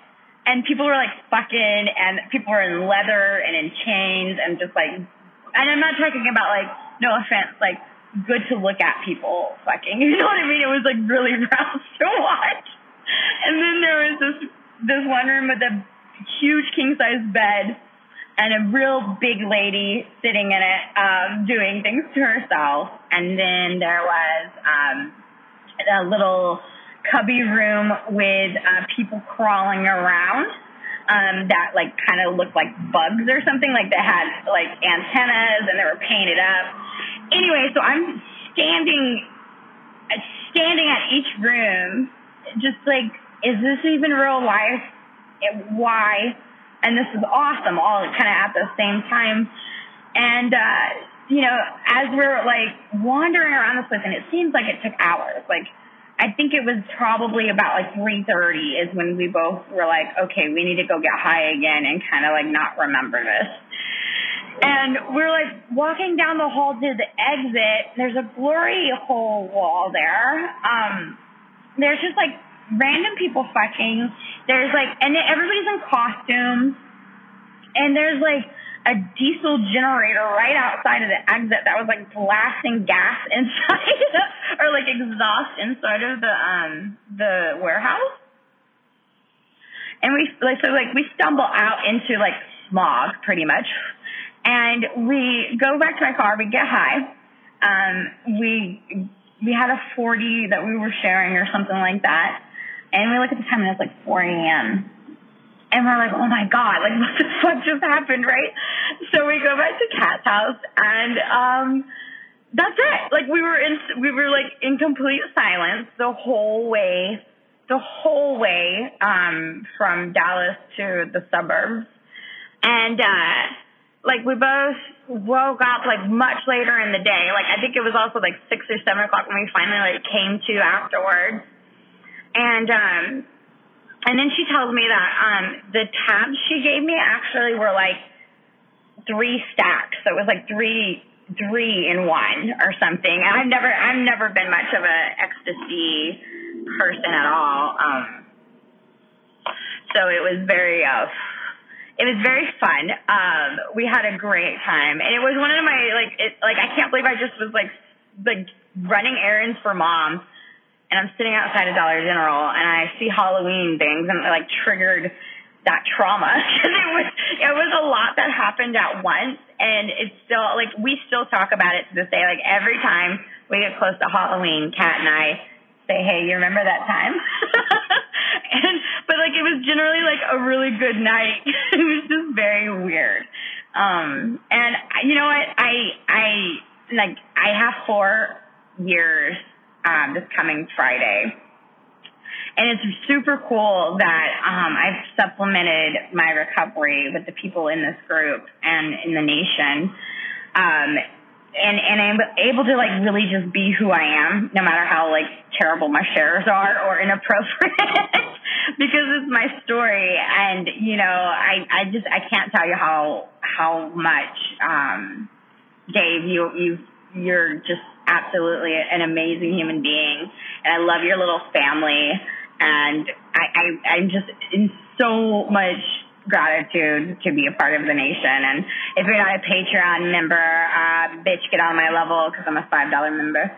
S4: And people were like fucking, and people were in leather and in chains and just like, and I'm not talking about like, no offense, like good to look at people fucking. [laughs] You know what I mean? It was like really [laughs] gross to watch. And then there was this this one room with a huge king size bed and a real big lady sitting in it, um, doing things to herself. And then there was um, a little cubby room with uh, people crawling around. Um, that like kind of looked like bugs or something, like they had like antennas and they were painted up. Anyway, so I'm standing, standing at each room, just like, is this even real life? Why? And this is awesome all kind of at the same time. And, uh, you know, as we're like wandering around this place, and it seems like it took hours. Like, I think it was probably about like 3:30 is when we both were like, okay, we need to go get high again and kind of like not remember this. And we're like walking down the hall to the exit. There's a glory hole wall there. Um, there's just like random people fucking. There's like, and everybody's in costumes. And there's like a diesel generator right outside of the exit that was like blasting gas [laughs] inside or like exhaust inside of the um the warehouse. And we like so like we stumble out into like smog pretty much. And we go back to my car, we get high. Um we we had a 40 that we were sharing or something like that. And we look at the time and it's like 4 a.m. And we're like, oh my God, like [laughs] what the fuck just happened, right? So we go back to Kat's house and, um, that's it. Like we were in, we were like in complete silence the whole way, the whole way, um, from Dallas to the suburbs. And, uh, like we both woke up like much later in the day. Like I think it was also like six or seven o'clock when we finally like came to afterwards. And um, and then she tells me that um, the tabs she gave me actually were like three stacks. So it was like three three in one or something. And I've never I've never been much of a ecstasy person at all. Um, so it was very uh, it was very fun. Um, we had a great time, and it was one of my like it, like I can't believe I just was like like running errands for mom, and I'm sitting outside of Dollar General, and I see Halloween things, and it like triggered that trauma [laughs] it was it was a lot that happened at once, and it's still like we still talk about it to this day. Like every time we get close to Halloween, Kat and I say, "Hey, you remember that time?" [laughs] and but like it was generally like a really good night. [laughs] it was just very weird. Um, and you know what? I I like I have four years um, this coming Friday. And it's super cool that um, I've supplemented my recovery with the people in this group and in the nation. Um, and and I'm able to like really just be who I am, no matter how like terrible my shares are or inappropriate, [laughs] because it's my story. And you know, I I just I can't tell you how how much um, Dave you you you're just absolutely an amazing human being, and I love your little family, and I, I I'm just in so much gratitude to be a part of the nation. And if you're not a Patreon member, uh, bitch, get on my level because I'm a five dollar member.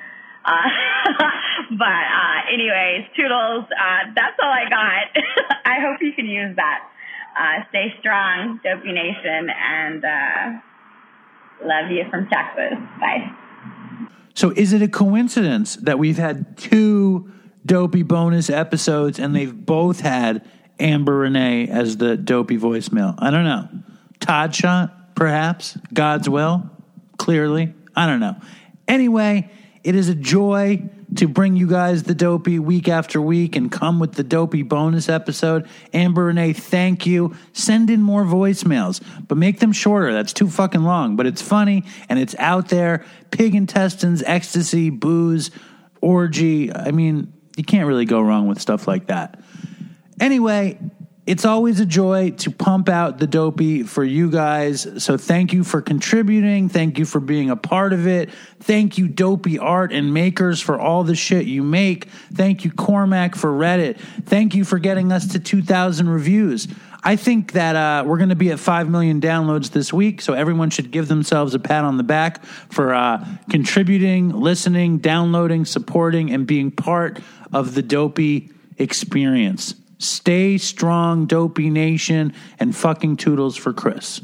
S4: Uh, [laughs] but uh, anyways, toodles. Uh, that's all I got. [laughs] I hope you can use that. Uh, stay strong, Dopey Nation, and uh, love you from Texas. Bye.
S1: So, is it a coincidence that we've had two dopey bonus episodes and they've both had Amber Renee as the dopey voicemail? I don't know. Todd shot, perhaps. God's will, clearly. I don't know. Anyway, it is a joy to bring you guys the dopey week after week and come with the dopey bonus episode. Amber Renee, thank you. Send in more voicemails, but make them shorter. That's too fucking long, but it's funny and it's out there. Pig intestines, ecstasy, booze, orgy. I mean, you can't really go wrong with stuff like that. Anyway, it's always a joy to pump out the dopey for you guys. So thank you for contributing. Thank you for being a part of it. Thank you, dopey art and makers, for all the shit you make. Thank you, Cormac, for Reddit. Thank you for getting us to 2,000 reviews. I think that uh, we're going to be at 5 million downloads this week, so everyone should give themselves a pat on the back for uh, contributing, listening, downloading, supporting, and being part of the dopey experience. Stay strong, Dopey Nation, and fucking toodles for Chris.